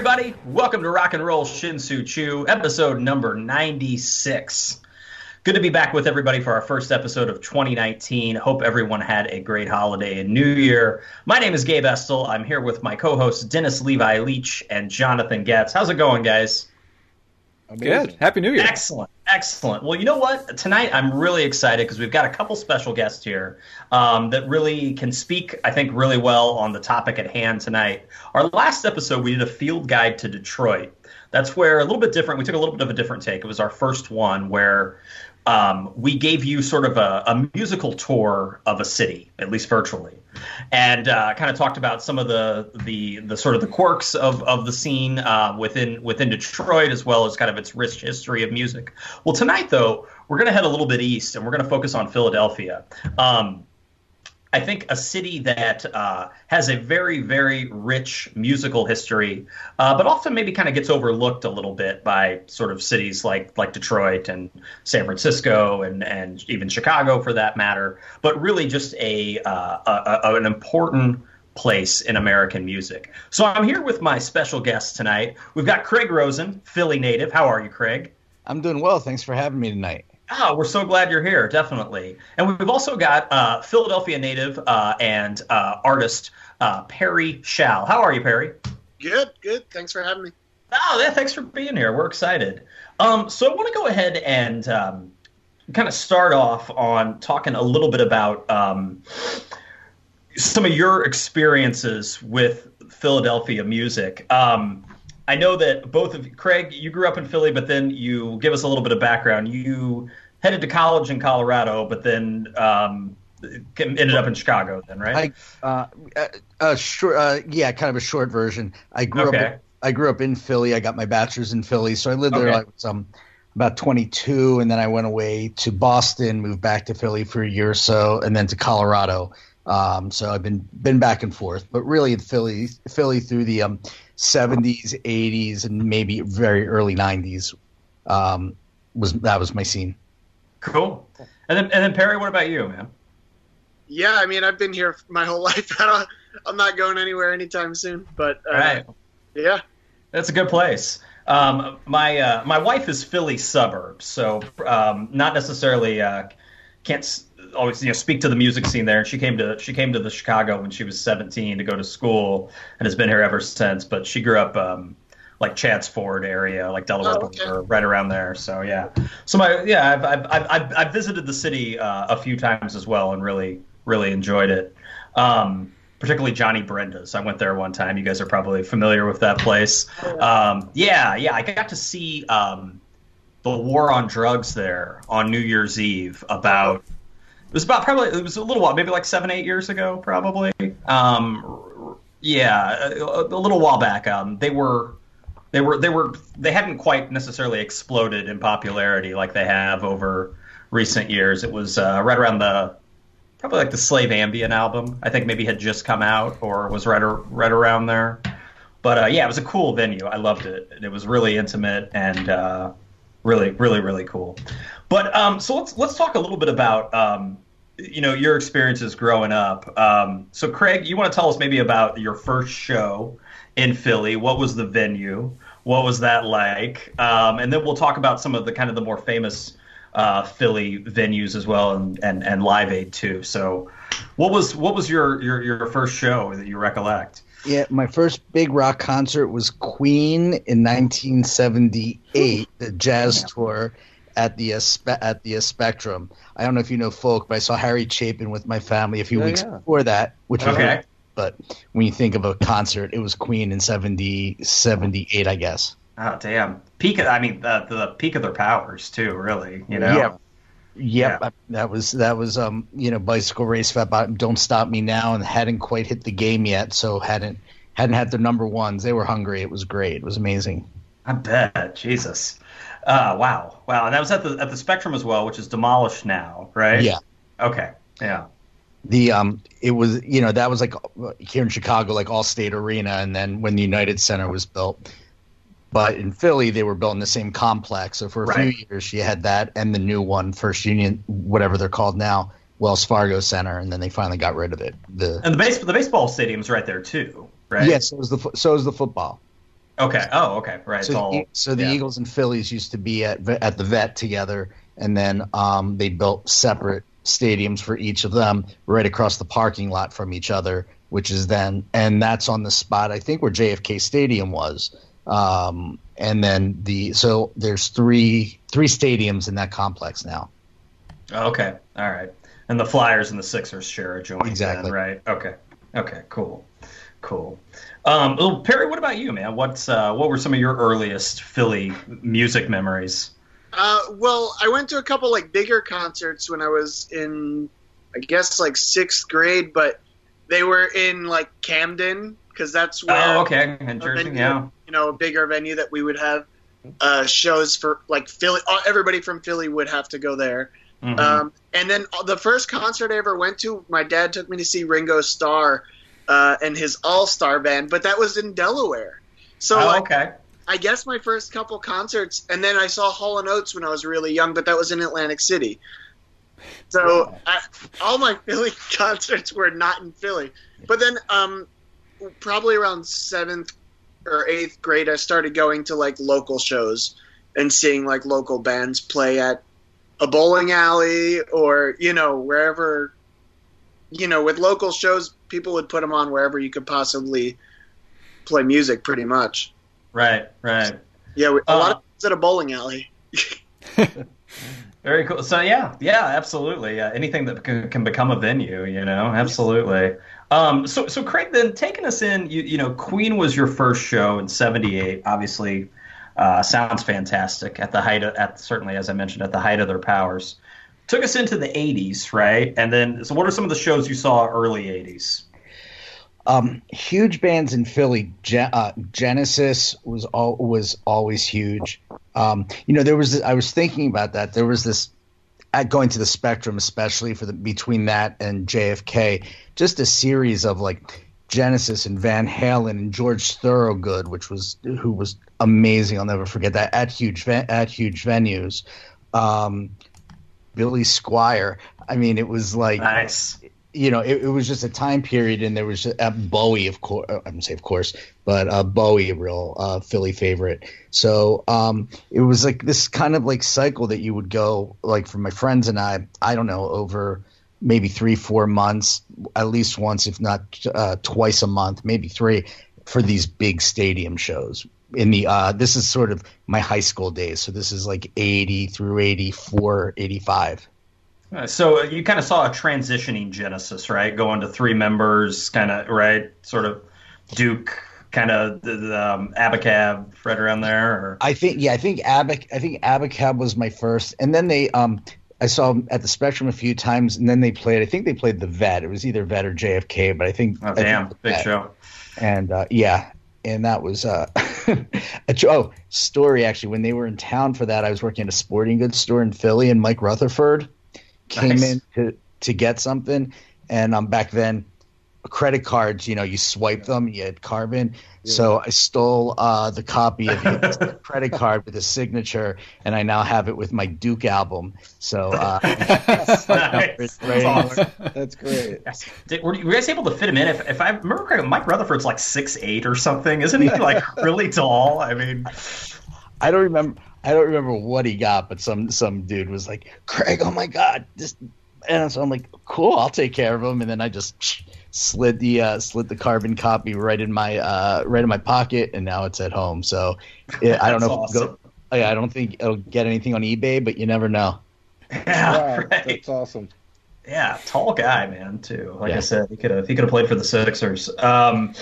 everybody. Welcome to Rock and Roll Shinsu Chu, episode number 96. Good to be back with everybody for our first episode of 2019. Hope everyone had a great holiday and new year. My name is Gabe Estel. I'm here with my co hosts Dennis Levi Leach and Jonathan Getz. How's it going, guys? Amazing. Good. Happy New Year. Excellent. Excellent. Well, you know what? Tonight I'm really excited because we've got a couple special guests here um, that really can speak, I think, really well on the topic at hand tonight. Our last episode, we did a field guide to Detroit. That's where a little bit different. We took a little bit of a different take. It was our first one where um, we gave you sort of a, a, musical tour of a city, at least virtually, and uh, kind of talked about some of the the the sort of the quirks of, of the scene uh, within within Detroit, as well as kind of its rich history of music. Well, tonight though, we're going to head a little bit east, and we're going to focus on Philadelphia. Um, I think a city that uh, has a very, very rich musical history, uh, but often maybe kind of gets overlooked a little bit by sort of cities like like Detroit and San Francisco and and even Chicago for that matter. But really, just a, uh, a, a an important place in American music. So I'm here with my special guest tonight. We've got Craig Rosen, Philly native. How are you, Craig? I'm doing well. Thanks for having me tonight. Oh, we're so glad you're here, definitely. And we've also got uh, Philadelphia native uh, and uh, artist uh, Perry Shao. How are you, Perry? Good, good. Thanks for having me. Oh, yeah, thanks for being here. We're excited. Um, so I want to go ahead and um, kind of start off on talking a little bit about um, some of your experiences with Philadelphia music. Um, I know that both of Craig, you grew up in Philly, but then you give us a little bit of background. You headed to college in Colorado, but then um, ended up in Chicago. Then, right? I, uh, uh, short, uh, yeah, kind of a short version. I grew okay. up. I grew up in Philly. I got my bachelor's in Philly, so I lived there. Okay. I was um, about 22, and then I went away to Boston, moved back to Philly for a year or so, and then to Colorado. Um, so I've been been back and forth, but really in Philly, Philly through the um, 70s, 80s, and maybe very early 90s um, was that was my scene. Cool. And then and then Perry, what about you, man? Yeah, I mean, I've been here my whole life. I am not going anywhere anytime soon. But uh, right. yeah, that's a good place. Um, my uh, my wife is Philly suburbs, so um, not necessarily uh, can't always you know speak to the music scene there. And she came to she came to the Chicago when she was 17 to go to school and has been here ever since. But she grew up um, like Chadds Ford area, like Delaware, oh, okay. right around there. So yeah, so my yeah, I've I've I've, I've visited the city uh, a few times as well and really really enjoyed it. Um, particularly Johnny Brenda's. I went there one time. You guys are probably familiar with that place. Um, yeah, yeah. I got to see um, the war on drugs there on New Year's Eve about it was about probably it was a little while, maybe like seven, eight years ago, probably. Um, yeah, a, a, little while back. Um, they were they were they were they hadn't quite necessarily exploded in popularity like they have over recent years. It was uh, right around the probably like the Slave Ambient album. I think maybe had just come out or was right or, right around there. But uh, yeah, it was a cool venue. I loved it. It was really intimate and uh, really, really, really cool. But um, so let's let's talk a little bit about um, you know your experiences growing up. Um, so Craig, you want to tell us maybe about your first show in Philly? What was the venue? What was that like? Um, and then we'll talk about some of the kind of the more famous uh, Philly venues as well, and, and and Live Aid too. So, what was what was your your your first show that you recollect? Yeah, my first big rock concert was Queen in 1978, the jazz tour at the uh, at the uh, Spectrum. I don't know if you know folk, but I saw Harry Chapin with my family a few weeks yeah. before that, which was okay. but when you think of a concert, it was Queen in 70, 78, I guess. Oh damn! Peak. Of, I mean, the, the peak of their powers too. Really, you know. Yeah. Yep, yeah. that was that was um you know bicycle race fat don't stop me now and hadn't quite hit the game yet so hadn't hadn't had their number ones they were hungry it was great it was amazing I bet Jesus uh, wow, wow, and that was at the at the Spectrum as well, which is demolished now, right? Yeah. Okay. Yeah. The um, it was you know that was like here in Chicago, like Allstate Arena, and then when the United Center was built. But in Philly, they were built in the same complex. So for a right. few years, you had that and the new one, First Union, whatever they're called now, Wells Fargo Center, and then they finally got rid of it. The and the base the baseball stadium's right there too, right? Yes, yeah, so is the so is the football. Okay. Oh, okay. Right. So, all, the, so the yeah. Eagles and Phillies used to be at at the vet together, and then um, they built separate stadiums for each of them right across the parking lot from each other, which is then and that's on the spot I think where JFK Stadium was. Um, and then the so there's three three stadiums in that complex now. Okay. All right. And the Flyers and the Sixers share a joint. Exactly. Then, right. Okay. Okay. Cool. Cool. Um, well, Perry, what about you, man? What's uh, what were some of your earliest Philly music memories? Uh, well, I went to a couple like bigger concerts when I was in, I guess like sixth grade, but they were in like Camden because that's where. Oh, okay, in Jersey, venue, yeah. You know, a bigger venue that we would have uh, shows for like Philly. Uh, everybody from Philly would have to go there. Mm-hmm. Um, and then the first concert I ever went to, my dad took me to see Ringo Starr uh, and his All Star Band, but that was in Delaware. So oh, like, okay. I guess my first couple concerts, and then I saw Hall and Oates when I was really young, but that was in Atlantic City. So I, all my Philly concerts were not in Philly. But then, um, probably around seventh or eighth grade, I started going to like local shows and seeing like local bands play at a bowling alley or you know wherever. You know, with local shows, people would put them on wherever you could possibly play music, pretty much. Right, right. Yeah, a uh, lot of it's at a bowling alley. Very cool. So yeah, yeah, absolutely. Uh, anything that can, can, become a venue, you know, absolutely. Um, so so Craig, then taking us in, you, you know, Queen was your first show in '78. Obviously, uh, sounds fantastic at the height of, at certainly as I mentioned at the height of their powers. Took us into the '80s, right? And then, so what are some of the shows you saw early '80s? Um, huge bands in Philly. Gen- uh, Genesis was all was always huge. Um, you know, there was this, I was thinking about that. There was this at going to the Spectrum, especially for the between that and JFK, just a series of like Genesis and Van Halen and George Thorogood, which was who was amazing. I'll never forget that at huge at huge venues. Um, Billy Squier. I mean, it was like nice you know, it, it, was just a time period, and there was uh, Bowie, of course. Uh, I'm gonna say, of course, but uh, Bowie, a real uh, Philly favorite. So um, it was like this kind of like cycle that you would go, like for my friends and I. I don't know over maybe three, four months, at least once, if not uh, twice a month, maybe three, for these big stadium shows. In the uh, this is sort of my high school days, so this is like 80 through 84, 85. Uh, so you kind of saw a transitioning Genesis, right? Going to three members, kind of right, sort of Duke, kind of the, the um, Abacab, right around there. Or? I think, yeah, I think Abac, I think Abacab was my first, and then they, um, I saw them at the Spectrum a few times, and then they played. I think they played the Vet. It was either Vet or JFK, but I think. Oh damn, think big show. And uh, yeah, and that was uh, a oh story actually. When they were in town for that, I was working at a sporting goods store in Philly, and Mike Rutherford came nice. in to to get something, and um, back then, credit cards, you know, you swipe them, you had carbon. Yeah. So I stole uh, the copy of the credit card with his signature, and I now have it with my Duke album. So uh, nice. That's, awesome. That's great. Did, were you guys able to fit him in? If, if I remember correctly, Mike Rutherford's like six eight or something, isn't he? Like really tall. I mean, I don't remember. I don't remember what he got, but some some dude was like, "Craig, oh my god!" Just, and so I'm like, "Cool, I'll take care of him." And then I just slid the uh, slid the carbon copy right in my uh, right in my pocket, and now it's at home. So it, I don't know. Awesome. Go, I don't think it'll get anything on eBay, but you never know. Yeah, right. that's awesome. Yeah, tall guy, man. Too. Like yeah. I said, he could have he could have played for the Sixers. Um,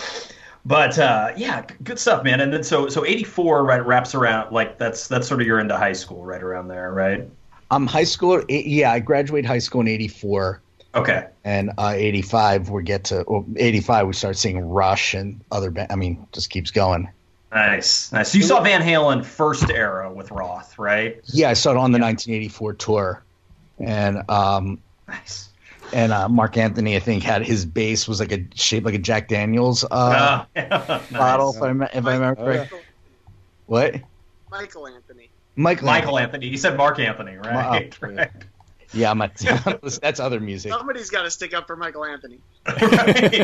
but uh, yeah, good stuff, man. And then so so eighty four right wraps around like that's that's sort of you're into high school right around there, right? I'm um, high school. Yeah, I graduated high school in eighty four. Okay. And uh, eighty five we get to well, eighty five we start seeing Rush and other. Ba- I mean, just keeps going. Nice, nice. So you saw Van Halen first era with Roth, right? Yeah, I saw it on the yeah. 1984 tour, and um, nice and uh, Marc Anthony, I think, had his bass was like a shaped like a Jack Daniels uh, oh, nice. bottle. If I, if I remember correct. What? Michael Anthony. Michael. Michael Anthony. You said Mark Anthony, right? Oh, right. Yeah, I'm a, that's other music. Somebody's got to stick up for Michael Anthony. right?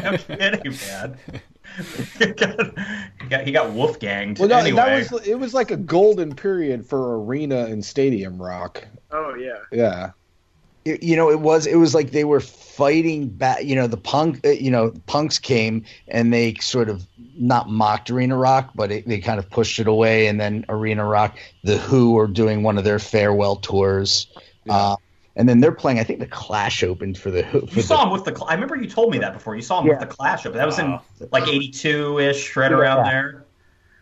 I'm kidding, man. he, got, he got Wolfganged. Well, no, anyway. that was it was like a golden period for arena and stadium rock. Oh yeah. Yeah. you know, it was it was like they were fighting back. You know, the punk, uh, you know, punks came and they sort of not mocked arena rock, but it, they kind of pushed it away. And then arena rock, the Who were doing one of their farewell tours. Yeah. Uh, and then they're playing. I think the Clash opened for the. For you saw the, him with the. I remember you told me that before. You saw him yeah. with the Clash open. That was in like '82 ish, right yeah. around there.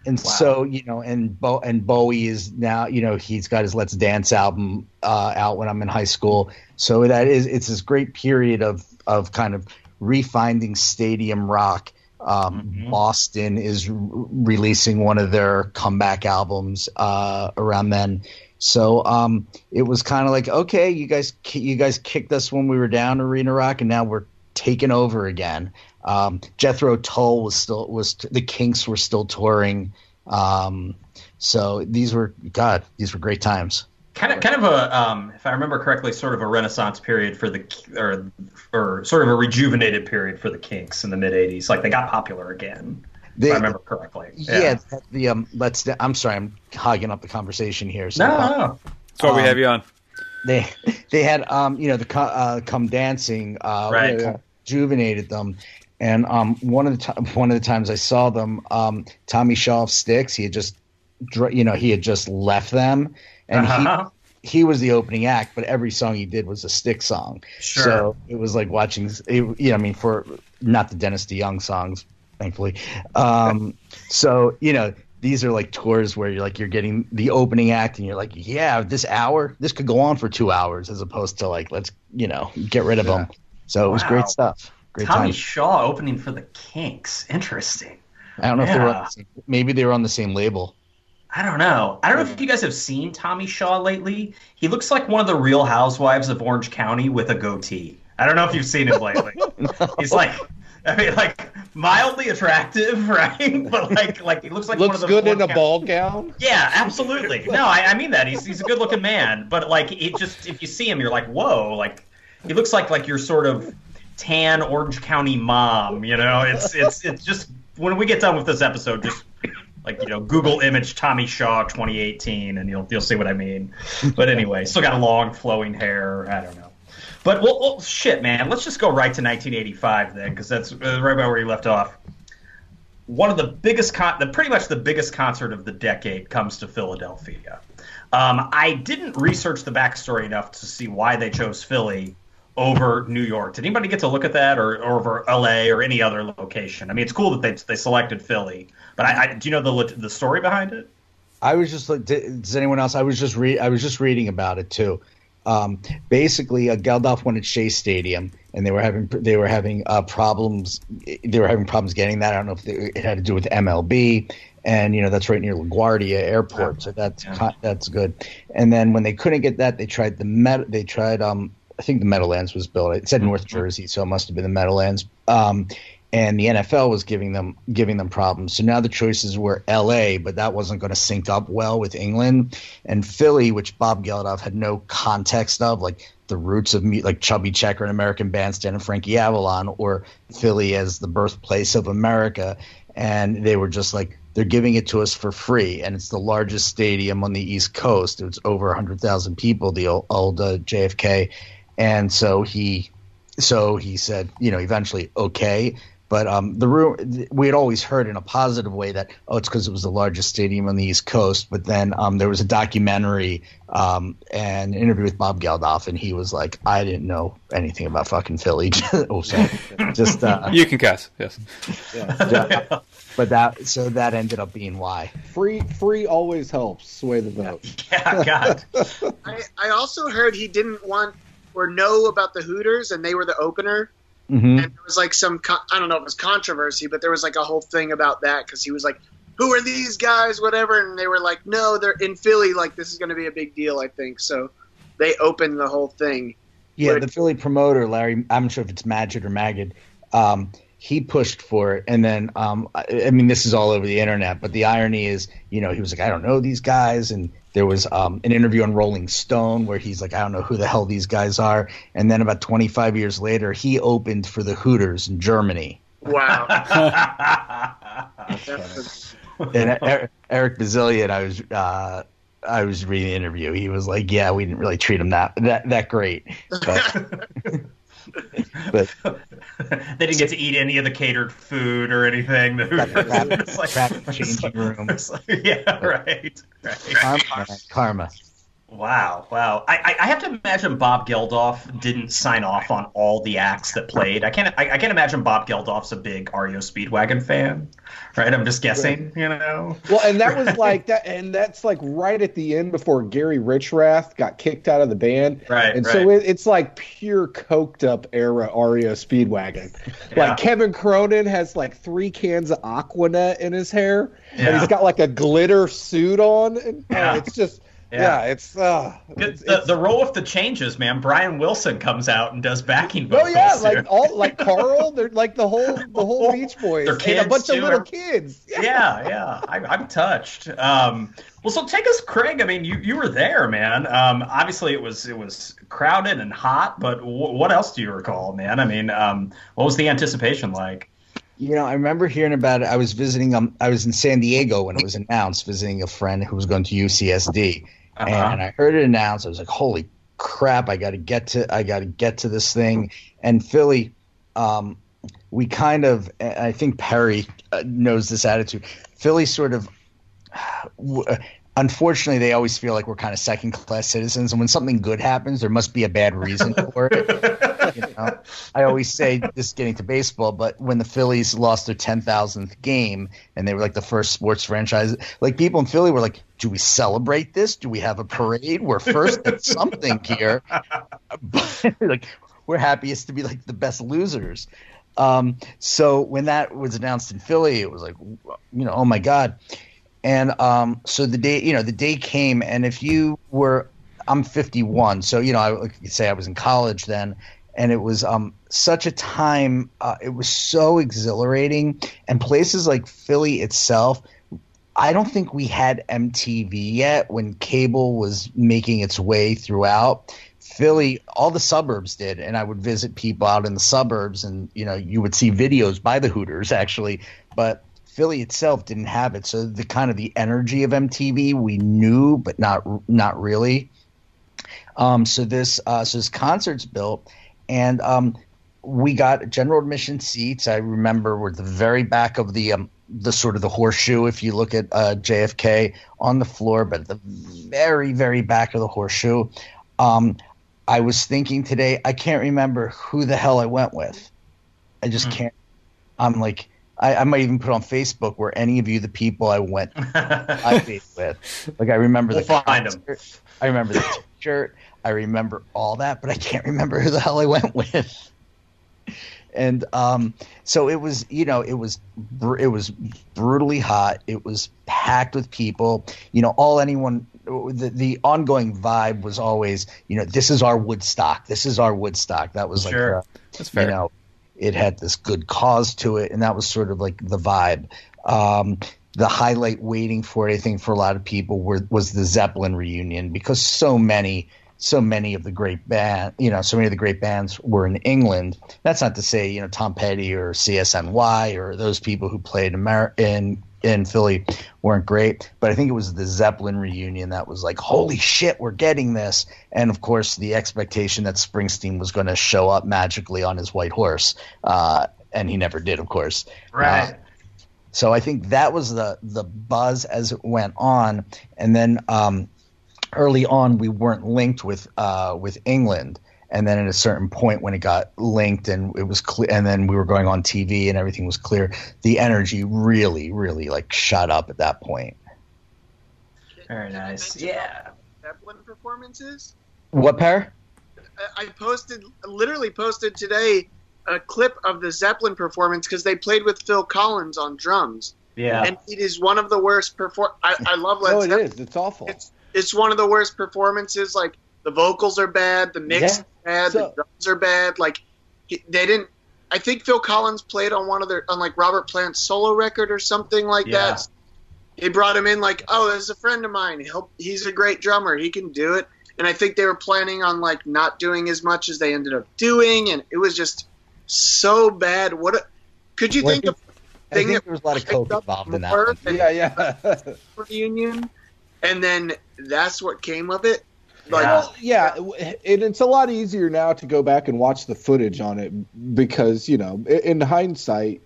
And wow. so you know, and Bo and Bowie is now you know he's got his Let's Dance album uh, out when I'm in high school. So that is it's this great period of of kind of refinding stadium rock. Um, mm-hmm. Boston is re- releasing one of their comeback albums uh, around then. So um, it was kind of like, okay, you guys, you guys kicked us when we were down Arena Rock, and now we're taking over again. Um, Jethro Tull was still was the Kinks were still touring. Um, so these were God, these were great times. Kind of, kind of a, um, if I remember correctly, sort of a renaissance period for the, or, or sort of a rejuvenated period for the Kinks in the mid '80s. Like they got popular again. They, if I remember correctly. Yeah, yeah the um, let's. I'm sorry, I'm hogging up the conversation here. So, no, no, no. That's why um, we have you on. They they had um, you know, the uh, come dancing, uh, right. rejuvenated them. And um, one of the t- one of the times I saw them, um, Tommy Shaw of Styx, he had just, you know, he had just left them, and uh-huh. he he was the opening act, but every song he did was a Styx song. Sure. So it was like watching, it, you know, I mean, for not the Dennis DeYoung songs, thankfully. Um, so you know, these are like tours where you're like you're getting the opening act, and you're like, yeah, this hour, this could go on for two hours, as opposed to like, let's you know, get rid of yeah. them. So it was great stuff. Great Tommy time. Shaw opening for the Kinks. Interesting. I don't know yeah. if they were on the same, maybe they were on the same label. I don't know. I don't know if you guys have seen Tommy Shaw lately. He looks like one of the Real Housewives of Orange County with a goatee. I don't know if you've seen him lately. no. He's like I mean, like mildly attractive, right? But like, like he looks like looks good in a ball gown. Yeah, absolutely. No, I, I mean that he's he's a good looking man, but like it just if you see him, you're like, whoa, like he looks like like your sort of tan Orange County mom. You know, it's it's it's just when we get done with this episode, just like you know Google image Tommy Shaw 2018, and you'll you'll see what I mean. But anyway, still got long flowing hair. I don't know. But well, well, shit, man. Let's just go right to 1985 then, because that's uh, right about where you left off. One of the biggest, con- the pretty much the biggest concert of the decade comes to Philadelphia. Um, I didn't research the backstory enough to see why they chose Philly over New York. Did anybody get to look at that, or, or over LA or any other location? I mean, it's cool that they they selected Philly, but I, I do you know the the story behind it? I was just like, does anyone else? I was just re- I was just reading about it too. Um, basically, uh, Geldof at Shea Stadium, and they were having they were having uh, problems. They were having problems getting that. I don't know if they, it had to do with MLB, and you know that's right near LaGuardia Airport, so that's yeah. that's good. And then when they couldn't get that, they tried the Met. They tried. Um, I think the Meadowlands was built. It said mm-hmm. North Jersey, so it must have been the Meadowlands. Um, and the NFL was giving them giving them problems. So now the choices were L.A., but that wasn't going to sync up well with England and Philly, which Bob Geldof had no context of, like the roots of like Chubby Checker and American Bandstand and Frankie Avalon, or Philly as the birthplace of America. And they were just like, they're giving it to us for free, and it's the largest stadium on the East Coast. It's over 100,000 people, the old, old uh, JFK. And so he so he said, you know, eventually, okay. But um, the room we had always heard in a positive way that oh, it's because it was the largest stadium on the East Coast. But then um, there was a documentary um, and an interview with Bob Geldof, and he was like, "I didn't know anything about fucking Philly." oh, sorry. Just uh, you can cuss, yes. Yeah. but that so that ended up being why free free always helps sway the vote. Yeah, God. I, I also heard he didn't want or know about the Hooters, and they were the opener. Mm-hmm. And there was like some, I don't know if it was controversy, but there was like a whole thing about that because he was like, who are these guys, whatever. And they were like, no, they're in Philly. Like, this is going to be a big deal, I think. So they opened the whole thing. Yeah, the Philly promoter, Larry, I'm not sure if it's Magid or Magid, um, he pushed for it. And then, um, I, I mean, this is all over the internet, but the irony is, you know, he was like, I don't know these guys. And there was um, an interview on Rolling Stone where he's like, I don't know who the hell these guys are. And then about 25 years later, he opened for the Hooters in Germany. Wow. and Eric, Eric Bazilian, I was uh, I was reading the interview. He was like, "Yeah, we didn't really treat him that that that great." But, but they didn't get to eat any of the catered food or anything. It's like, changing room. Like, yeah, right, right. Karma. karma. Wow, wow. I, I have to imagine Bob Geldof didn't sign off on all the acts that played. I can't I, I can't imagine Bob Geldof's a big REO Speedwagon fan, right? I'm just guessing, right. you know. Well, and that was like that, and that's like right at the end before Gary Richrath got kicked out of the band, right? And right. so it, it's like pure coked up era REO Speedwagon. Yeah. Like Kevin Cronin has like three cans of Aquanet in his hair, yeah. and he's got like a glitter suit on, and uh, yeah. oh, it's just yeah, yeah it's, uh, it's, the, it's the role of the changes, man. Brian Wilson comes out and does backing vocals. Oh yeah, like all like Carl, they're like the whole the whole Beach Boys, they're kids and a bunch too. of little kids. Yeah, yeah, yeah. I, am touched. Um, well, so take us, Craig. I mean, you, you were there, man. Um, obviously, it was it was crowded and hot, but w- what else do you recall, man? I mean, um, what was the anticipation like? You know, I remember hearing about it. I was visiting. Um, I was in San Diego when it was announced, visiting a friend who was going to UCSD uh-huh. and I heard it announced. I was like, "Holy crap! I got to get to I got to get to this thing." And Philly, um, we kind of I think Perry uh, knows this attitude. Philly sort of. Unfortunately, they always feel like we're kind of second class citizens, and when something good happens, there must be a bad reason for it. you know? I always say this getting to baseball, but when the Phillies lost their ten thousandth game and they were like the first sports franchise, like people in Philly were like, "Do we celebrate this? Do we have a parade? We're first at something here." Like we're happiest to be like the best losers. Um, so when that was announced in Philly, it was like, you know, oh my god. And um, so the day, you know, the day came, and if you were, I'm 51, so you know, I like say I was in college then, and it was um, such a time. Uh, it was so exhilarating, and places like Philly itself. I don't think we had MTV yet when cable was making its way throughout. Philly, all the suburbs did, and I would visit people out in the suburbs, and you know, you would see videos by the Hooters actually, but Philly itself didn't have it. So the kind of the energy of MTV we knew, but not not really. Um, so this uh, so this concert's built, and um, we got general admission seats. I remember we're the very back of the um, the sort of the horseshoe. If you look at uh, JFK on the floor, but the very very back of the horseshoe. Um, I was thinking today. I can't remember who the hell I went with. I just mm. can't. I'm like I, I, might even put on Facebook where any of you the people I went I with. Like I remember we'll the find them. I remember the t-shirt. I remember all that, but I can't remember who the hell I went with. And um, so it was, you know, it was it was brutally hot. It was packed with people. You know, all anyone the, the ongoing vibe was always, you know, this is our Woodstock. This is our Woodstock. That was like, sure. Uh, That's fair. You know, it had this good cause to it, and that was sort of like the vibe. Um, the highlight waiting for it, I think, for a lot of people were, was the Zeppelin reunion because so many, so many of the great band, you know, so many of the great bands were in England. That's not to say, you know, Tom Petty or CSNY or those people who played Amer- in in Philly weren't great, but I think it was the Zeppelin reunion that was like, holy shit, we're getting this. And of course, the expectation that Springsteen was going to show up magically on his white horse, uh, and he never did, of course. Right. Uh, so I think that was the the buzz as it went on, and then um, early on we weren't linked with uh, with England and then at a certain point when it got linked and it was clear and then we were going on tv and everything was clear the energy really really like shot up at that point. Very nice. yeah. zeppelin performances? What pair uh, i posted literally posted today a clip of the zeppelin performance because they played with phil collins on drums. Yeah. And it is one of the worst perform i, I love Led no, Zeppelin. it is. It's awful. It's, it's one of the worst performances like the vocals are bad the mix Yeah. bad, So- the drums are bad. Like they didn't. I think Phil Collins played on one of their on like Robert Plant's solo record or something like Yeah. that. They brought him in like, oh, there's a friend of mine. He'll, he's a great drummer. He can do it. And I think they were planning on like not doing as much as they ended up doing, and it was just so bad. What a, Could you well, think, of I think there was a lot of coke involved in that. Yeah, yeah. reunion, and then that's what came of it. Like, well, yeah, and it's a lot easier now to go back and watch the footage on it because you know, in hindsight,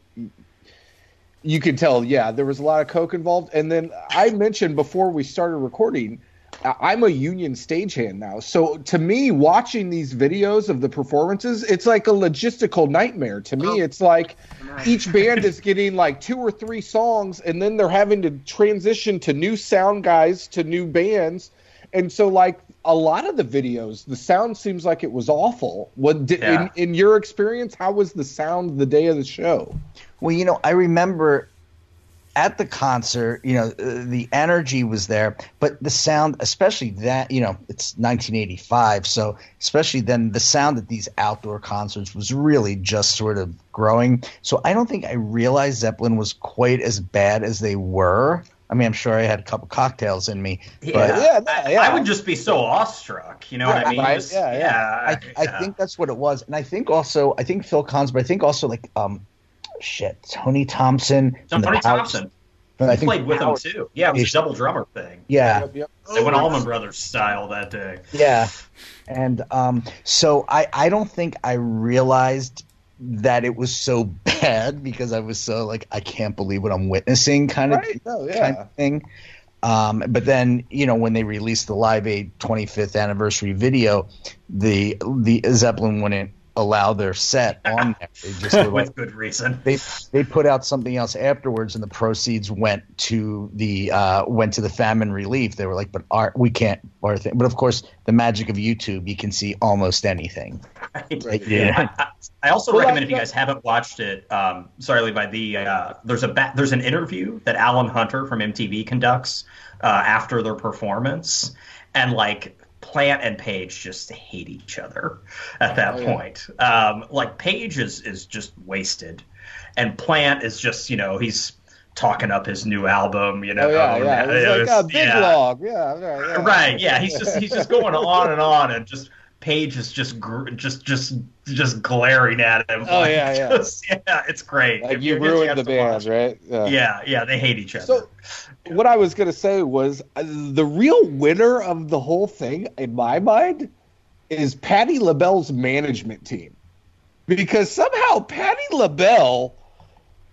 you can tell. Yeah, there was a lot of coke involved, and then I mentioned before we started recording I'm a union stagehand now. So to me, watching these videos of the performances, it's like a logistical nightmare. To me, oh. it's like each band is getting like two or three songs, and then they're having to transition to new sound guys to new bands. And so, like a lot of the videos, the sound seems like it was awful. What did, yeah. in, in your experience? How was the sound the day of the show? Well, you know, I remember at the concert, you know, uh, the energy was there, but the sound, especially that, you know, it's 1985, so especially then the sound at these outdoor concerts was really just sort of growing. So I don't think I realized Zeppelin was quite as bad as they were. I mean, I'm sure I had a couple cocktails in me. But yeah, yeah, yeah. I, would just be so awestruck. You know yeah, what I mean? Just, yeah, yeah. yeah I, I, think that's what it was, and I think also, I think Phil Collins, but I think also like um, shit, Tony Thompson. Tony Thompson. But I think played with Howard, him too. Yeah, it was a double drummer thing. Yeah, yep, yep. they went Allman Brothers style that day. Yeah, and um, so I I don't think I realized that it was so bad because I was so like I can't believe what I'm witnessing kind of, right. oh, yeah. kind of thing. Um, but then you know when they released the Live Aid 25th anniversary video, the the Zeppelin wouldn't allow their set on there. They just with like, good reason. They they put out something else afterwards, and the proceeds went to the uh, went to the famine relief. They were like, but art we can't art thing. But of course, the magic of YouTube, you can see almost anything. Right. Like, yeah. I, I also well, recommend if you guys haven't watched it. Um, sorry, Levi. The uh, there's a ba- there's an interview that Alan Hunter from MTV conducts uh, after their performance, and like Plant and Page just hate each other at that oh, point. Yeah. Um, like Page is is just wasted, and Plant is just you know he's talking up his new album. You know, oh, yeah, yeah. It's like a big yeah. log. Yeah, yeah, right. Yeah, he's just he's just going on and on, and just Page is just gr- just just just glaring at him. Oh like, yeah, yeah, just, yeah. It's great. Like if you ruined the band, right? Yeah. yeah, yeah. They hate each other. So, what I was gonna say was uh, the real winner of the whole thing, in my mind, is Patti LaBelle's management team, because somehow Patti LaBelle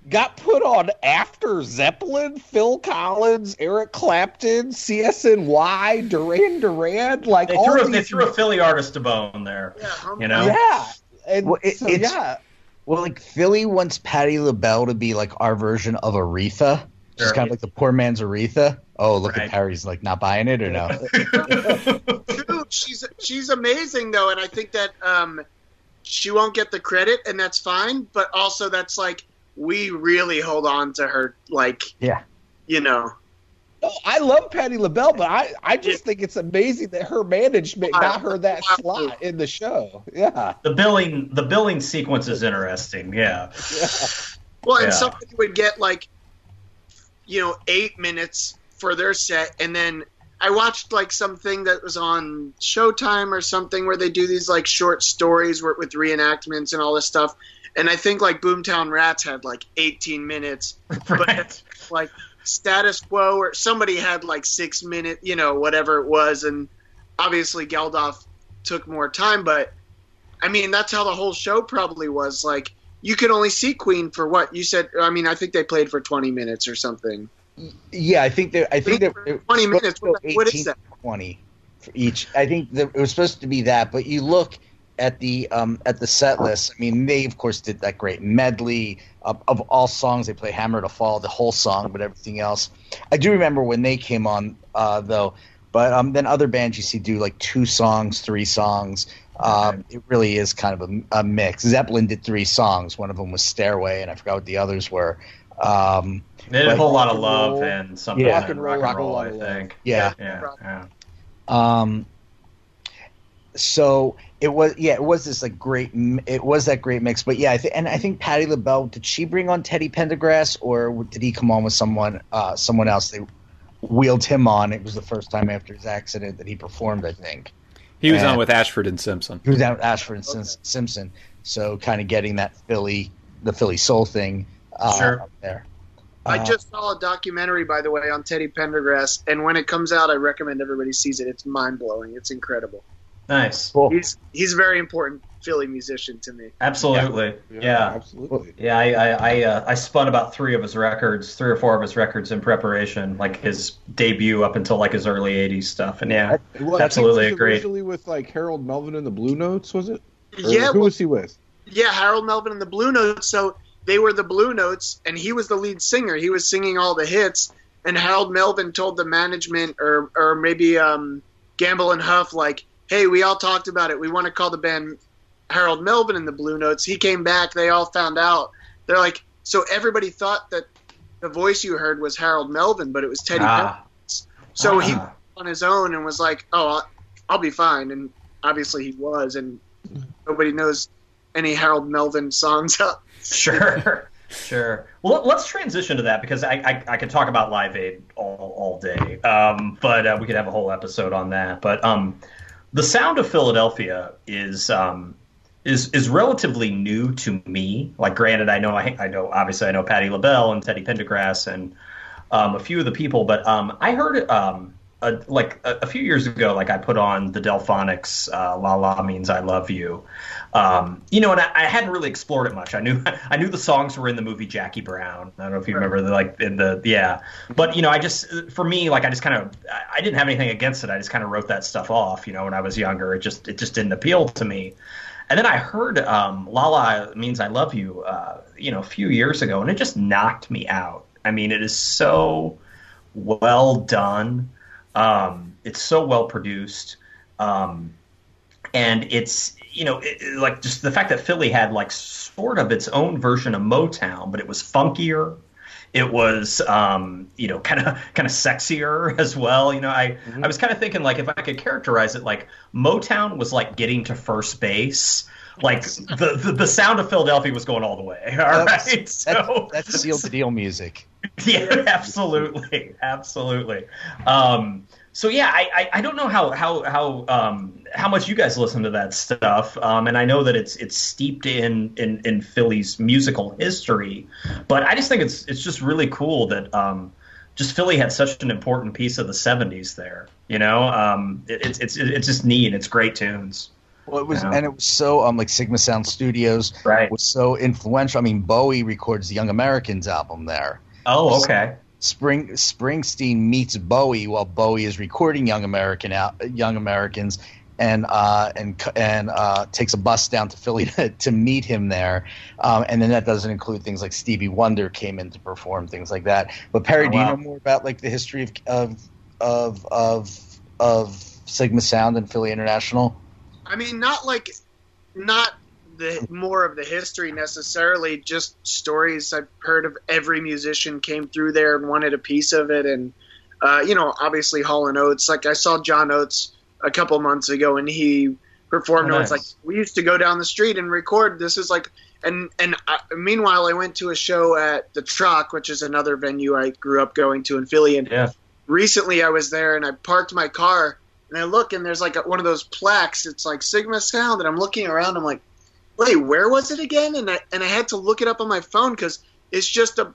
got put on after Zeppelin, Phil Collins, Eric Clapton, CSNY, Duran Duran, like they all threw, these... they threw a Philly artist to bone there. Yeah, you know. Yeah, and well, it, so, yeah. Well, like Philly wants Patti LaBelle to be like our version of Aretha. She's kind of like the poor man's Aretha. Oh, look right. at Harry's like not buying it or no? Dude, she's she's amazing though, and I think that um, she won't get the credit, and that's fine. But also, that's like we really hold on to her, like yeah, you know. Oh, I love Patti LaBelle, but I, I just think it's amazing that her management got her that slot in the show. Yeah. The billing the billing sequence is interesting. Yeah. yeah. Well, and yeah. somebody would get like you know, eight minutes for their set, and then I watched like something that was on Showtime or something where they do these like short stories with reenactments and all this stuff. And I think like Boomtown Rats had like 18 minutes, right. but like Status Quo or somebody had like six minute, you know, whatever it was, and obviously Geldof took more time. But I mean, that's how the whole show probably was. Like you could only see Queen for what you said. I mean, I think they played for 20 minutes or something. Yeah, I think they I think they're 20 minutes. what is that? 20 for each. I think it was supposed to be that, but you look at the um, at the set list. I mean, they of course did that great medley of, of all songs. They play "Hammer to Fall," the whole song, but everything else. I do remember when they came on uh, though. But um, then other bands you see do like two songs, three songs. Um, it really is kind of a, a, mix. Zeppelin did three songs. One of them was Stairway, and I forgot what the others were. Um, they did a whole lot of love roll, and something yeah. rock and roll, rock and roll, I think. Yeah. Yeah. yeah. Um, so it was yeah it was this like great it was that great mix but yeah I th- and I think Patti LaBelle did she bring on Teddy Pendergrass or did he come on with someone uh, someone else they wheeled him on it was the first time after his accident that he performed I think he was and on with Ashford and Simpson. He was on with Ashford and okay. Simpson. So kind of getting that Philly the Philly soul thing. Uh, sure. There. I uh, just saw a documentary, by the way, on Teddy Pendergrass, and when it comes out, I recommend everybody sees it. It's mind blowing. It's incredible. Nice. Cool. He's he's a very important Philly musician to me. Absolutely. Yeah. Yeah. Absolutely. Yeah. I I I, uh, I, spun about three of his records, three or four of his records in preparation, like his debut up until like his early '80s stuff, and yeah, well, absolutely agree. Originally with like Harold Melvin and the Blue Notes, was it? Or yeah. Who well, was he with? Yeah, Harold Melvin and the Blue Notes. So they were the Blue Notes, and he was the lead singer. He was singing all the hits, and Harold Melvin told the management, or or maybe um, Gamble and Huff, like hey, we all talked about it. We want to call the band Harold Melvin in the Blue Notes. He came back. They all found out. They're like, so everybody thought that the voice you heard was Harold Melvin, but it was Teddy ah. So ah. he on his own and was like, oh, I'll, I'll be fine. And obviously he was, and nobody knows any Harold Melvin songs up. Sure. Sure. Well, let's transition to that because I, I, I could talk about Live Aid all, all day, um, but uh, we could have a whole episode on that. But um, the sound of Philadelphia is um, is is relatively new to me. Like, granted, I know I, I know obviously I know Patti LaBelle and Teddy Pendergrass and um, a few of the people, but um, I heard um, a, like a, a, few years ago, like I put on the Delfonics uh, "La La Means I Love You," um, you know, and I, I, hadn't really explored it much. I knew I knew the songs were in the movie Jackie Brown. I don't know if you remember the like in the yeah, but you know, I just for me like I just kind of I didn't have anything against it. I just kind of wrote that stuff off. You know, when I was younger, it just it just didn't appeal to me. And then I heard um, "La La Means I Love You," uh, you know, a few years ago, and it just knocked me out. I mean, it is so well done. Um, it's so well produced. Um, and it's you know it, like just the fact that Philly had like sort of its own version of Motown, but it was funkier. It was um, you know kind of kind of sexier as well. You know, I mm-hmm. I was kind of thinking like if I could characterize it like Motown was like getting to first base like the, the, the sound of Philadelphia was going all the way. All that's, right, so that's, that's sealed deal music. Yeah, absolutely, absolutely. Um, so yeah, I, I, I, don't know how how how um, how much you guys listen to that stuff, um, and I know that it's it's steeped in, in in Philly's musical history, but I just think it's it's just really cool that um, just Philly had such an important piece of the '70s there. You know, um, it, it's it's it's just neat. It's great tunes. Well, it was, and it was so um like Sigma Sound Studios right. was so influential. I mean, Bowie records the Young Americans album there. Oh, okay. Spring Springsteen meets Bowie while Bowie is recording Young American Young Americans, and uh, and and uh, takes a bus down to Philly to, to meet him there. Um, and then that doesn't include things like Stevie Wonder came in to perform things like that. But Perry, oh, do you know more about like the history of of of of, of Sigma Sound and Philly International? I mean, not like not the more of the history necessarily, just stories I've heard of. Every musician came through there and wanted a piece of it, and uh, you know, obviously Hall and Oates. Like I saw John Oates a couple months ago, and he performed. Oh, nice. Like we used to go down the street and record. This is like, and and I, meanwhile, I went to a show at the Troc, which is another venue I grew up going to in Philly, and yeah. recently I was there and I parked my car and I look and there's like a, one of those plaques. It's like Sigma Sound, and I'm looking around. I'm like, wait, where was it again? And I and I had to look it up on my phone because it's just a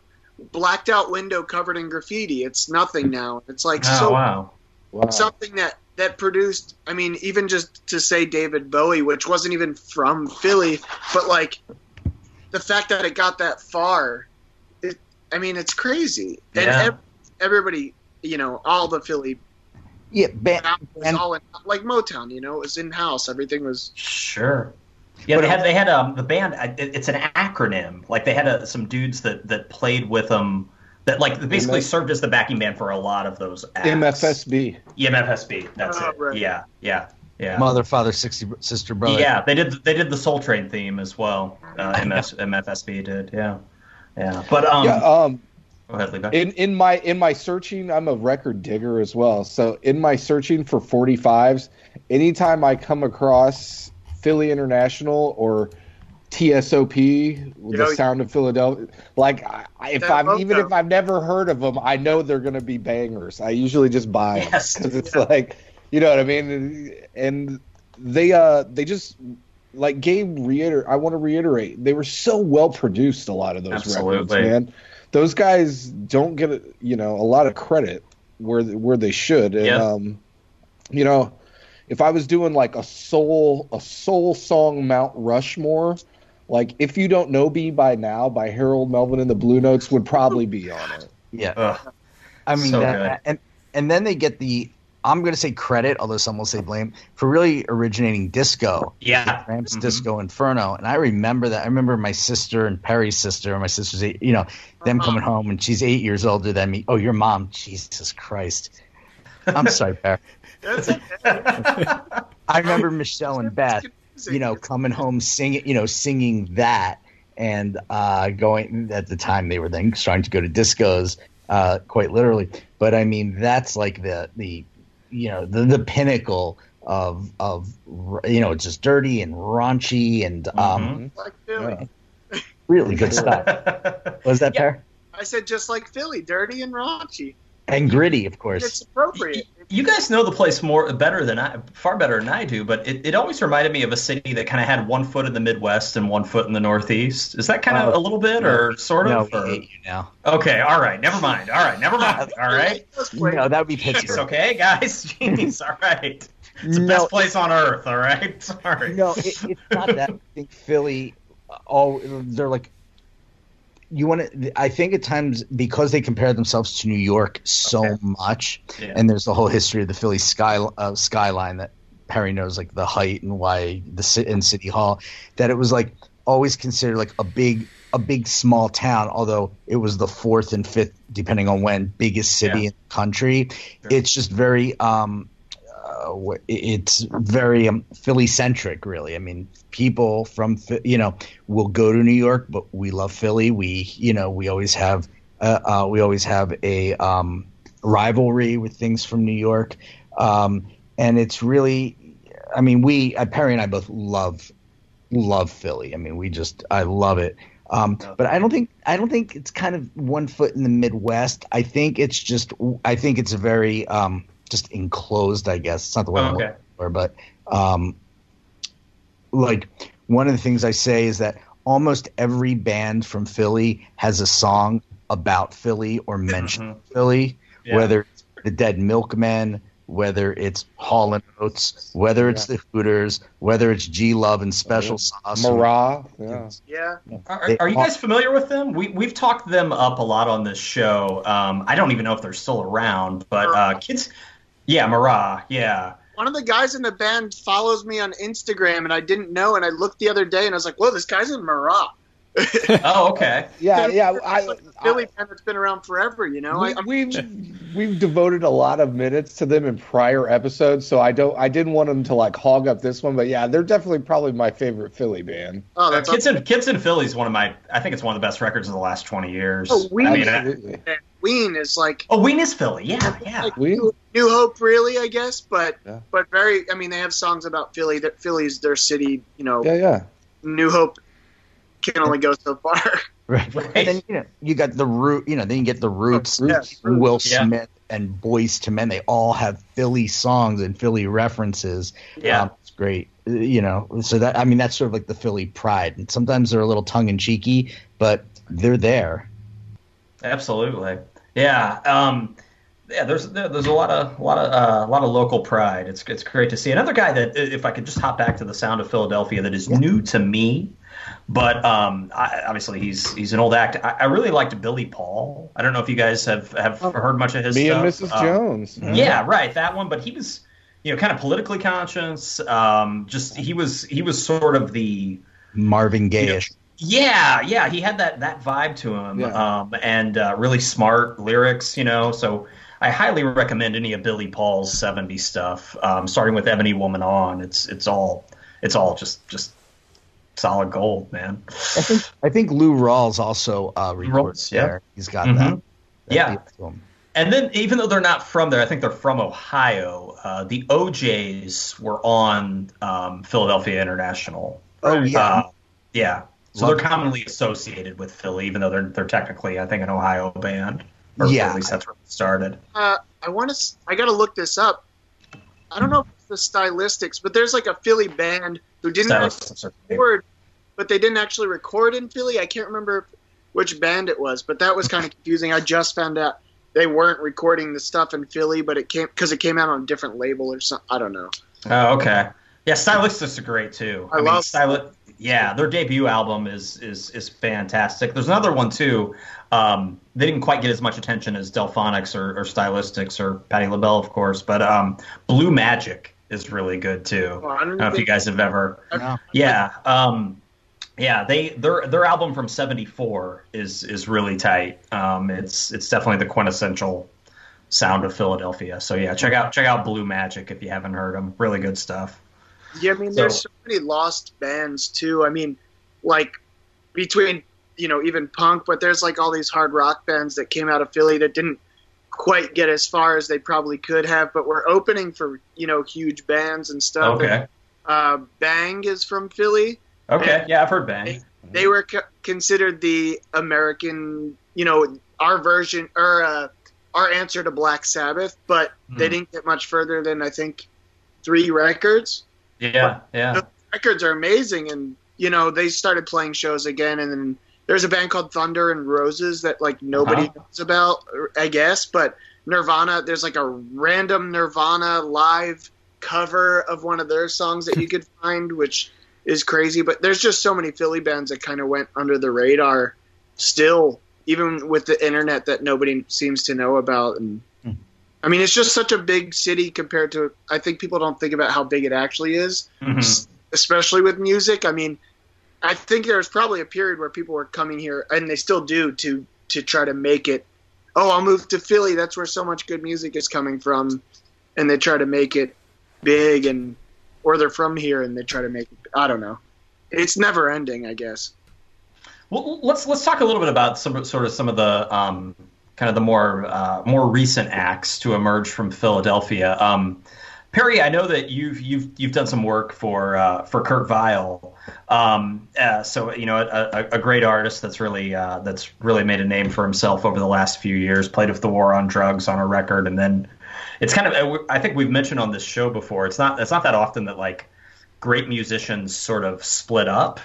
blacked out window covered in graffiti. It's nothing now. It's like oh, so wow. wow. something that that produced. I mean, even just to say David Bowie, which wasn't even from Philly, but like the fact that it got that far. It, I mean, it's crazy. And yeah. ev- everybody, you know, all the Philly yeah, band, was all in, like Motown. You know, it was in house. Everything was sure. Yeah, but they had they had um the band. It's an acronym. Like they had a, some dudes that that played with them that like basically served as the backing band for a lot of those. Acts. MFSB. Yeah, MFSB. That's oh, it. Right. Yeah, yeah. Yeah. Mother, father, sixty, sister, brother. Yeah, they did. They did the Soul Train theme as well. Uh, MS, MFSB did. Yeah, yeah. But um, yeah, um, Ahead, in in my in my searching, I'm a record digger as well. So in my searching for 45s, anytime I come across Philly International or TSOP, you the know, sound of Philadelphia, like I, if I'm even if I've never heard of them, I know they're going to be bangers. I usually just buy them because it's yeah. like, you know what I mean. And they uh they just like Gabe reiter I want to reiterate, they were so well produced a lot of those Absolutely. records, man. Those guys don't get you know a lot of credit where where they should. And yeah. um you know, if I was doing like a soul a soul song Mount Rushmore, like if you don't know me by now by Harold Melvin and the Blue Notes would probably be on it. Yeah. Ugh. I mean so that, and and then they get the I'm going to say credit, although some will say blame, for really originating disco. Yeah. Trammps mm-hmm. Disco Inferno. And I remember that. I remember my sister and Perry's sister, and my sister's eight, you know, them coming home and she's eight years older than me. Oh, your mom. Jesus Christ. I'm sorry, Perry. I remember Michelle and Beth, you know, coming home singing, you know, singing that and uh, going at the time they were then starting to go to discos uh, quite literally. But I mean, that's like the the you know the the pinnacle of of you know it's just dirty and raunchy and um, mm-hmm. like Philly. really good stuff. Was that yeah. I said just like Philly, dirty and raunchy and gritty, of course. It's appropriate. You guys know the place more better than I, far better than I do. But it, it always reminded me of a city that kind of had one foot in the Midwest and one foot in the Northeast. Is that kind of uh, a little bit, no, or sort of? No, we hate you now. Okay, all right, never mind. All right, never mind. All right. no, that would be Pittsburgh. okay, guys. Jeez, all right. It's the no, best place on earth. All right. Sorry. No, it, it's not that. I think Philly. Oh, they're like you want to i think at times because they compare themselves to new york so okay. much yeah. and there's the whole history of the philly sky uh, skyline that perry knows like the height and why the in city hall that it was like always considered like a big a big small town although it was the fourth and fifth depending on when biggest city yeah. in the country sure. it's just very um uh, it's very um, Philly centric, really. I mean, people from you know will go to New York, but we love Philly. We you know we always have uh, uh, we always have a um, rivalry with things from New York, um, and it's really, I mean, we uh, Perry and I both love love Philly. I mean, we just I love it. Um, but I don't think I don't think it's kind of one foot in the Midwest. I think it's just I think it's a very um, just enclosed. I guess it's not the way oh, I'm okay. for, but um, like one of the things I say is that almost every band from Philly has a song about Philly or mention mm-hmm. Philly, yeah. whether it's the Dead Milkmen, whether it's Hall and Oates, whether it's yeah. the Hooters, whether it's G Love and Special Sauce. Marah. Yeah. yeah. Are, are, you guys familiar with them? We, we've talked them up a lot on this show. Um, I don't even know if they're still around, but uh, kids. Yeah, Marah. Yeah one of the guys in the band follows me on Instagram, and I didn't know. And I looked the other day, and I was like, "Whoa, this guy's in Marah." oh, okay. Yeah, yeah. I, like a Philly band that's been around forever. You know, we, have we've, we've devoted a lot of minutes to them in prior episodes, so I don't. I didn't want them to like hog up this one, but yeah, they're definitely probably my favorite Philly band. Oh, that's Kids awesome. in Kids in Philly is one of my. I think it's one of the best records of the last twenty years. Oh, we I mean, Absolutely. I, Ween is like oh Ween is Philly. Yeah yeah. like New, New, Hope really I guess but yeah. but very I mean they have songs about Philly. That Philly's their city you know. Yeah yeah. New Hope can only go so far. Right, right. and then you know you got the root you know then you get the Roots, roots. Will yeah. Smith and Boyz II Men. They all have Philly songs and Philly references. Yeah. Um, it's great you know. So that I mean that's sort of like the Philly pride. And sometimes they're a little tongue in cheeky but they're there. Absolutely. Yeah. Um, yeah, there's there's a lot of a lot of uh, a lot of local pride. It's it's great to see another guy that if I could just hop back to the sound of Philadelphia that is yeah. new to me, but um, I, obviously he's he's an old act. I, I, really liked Billy Paul. I don't know if you guys have have oh, heard much of his. Me stuff. and Mrs. Um, Jones. Yeah. yeah, right, that one. But he was you know kind of politically conscious. Um, just he was he was sort of the Marvin Gayish. Yeah, yeah, he had that that vibe to him, yeah. um, and uh, really smart lyrics, you know. So I highly recommend any of Billy Paul's '70s stuff, um, starting with Ebony Woman on. It's it's all it's all just just solid gold, man. I think I think Lou Rawls also uh, records yeah. there. He's got mm-hmm. that, that. Yeah. And then, even though they're not from there, I think they're from Ohio. Uh, the O'Jays were on um, Philadelphia International. Oh yeah, uh, yeah. So Love they're commonly associated with Philly, even though they're they're technically, I think, an Ohio band. Or yeah, at least that's where it started. Uh, I want to. I got to look this up. I don't know if the Stylistics, but there's like a Philly band who didn't record, but they didn't actually record in Philly. I can't remember which band it was, but that was kind of confusing. I just found out they weren't recording the stuff in Philly, but it came because it came out on a different label or something. I don't know. Oh, okay. Yeah, Stylistics are great too. I, I love mean, Yeah, their debut album is is is fantastic. There's another one too. Um, they didn't quite get as much attention as Delfonics or, or Stylistics or Patti LaBelle, of course, but um, Blue Magic is really good too. Oh, I, don't know if you guys have ever. Yeah. Um, yeah, they their their album from '74 is is really tight. Um, it's it's definitely the quintessential sound of Philadelphia. So yeah, check out check out Blue Magic if you haven't heard them. Really good stuff. Yeah, I mean, so, there's so many lost bands too. I mean, like between you know even punk, but there's like all these hard rock bands that came out of Philly that didn't quite get as far as they probably could have, but were opening for you know huge bands and stuff. Okay. And, uh, Bang is from Philly. Okay, yeah, I've heard Bang. They, they were co- considered the American, you know, our version or uh, our answer to Black Sabbath, but they hmm. didn't get much further than I think three records. Yeah, but yeah. Records are amazing, and you know they started playing shows again, and then there's a band called Thunder and Roses that like nobody uh-huh. knows about, I guess, but Nirvana. There's like a random Nirvana live cover of one of their songs that you could find, which is crazy. But there's just so many Philly bands that kind of went under the radar still, even with the internet that nobody seems to know about. And mm-hmm. I mean, it's just such a big city compared to. I think people don't think about how big it actually is, mm-hmm. Especially with music. I mean, I think there was probably a period where people were coming here, and they still do, to to try to make it. Oh, I'll move to Philly. That's where so much good music is coming from, and they try to make it big and or they're from here and they try to make. I don't know. It's never ending, I guess. Well, let's let's talk a little bit about some sort of some of the um, kind of the more uh, more recent acts to emerge from Philadelphia. Um, Perry, I know that you've you've you've done some work for uh, for Kurt Vile, um, uh, so you know a, a, great artist that's really uh, that's really made a name for himself over the last few years. Played with the War on Drugs on a record, and then it's kind of I think we've mentioned on this show before. It's not it's not that often that like great musicians sort of split up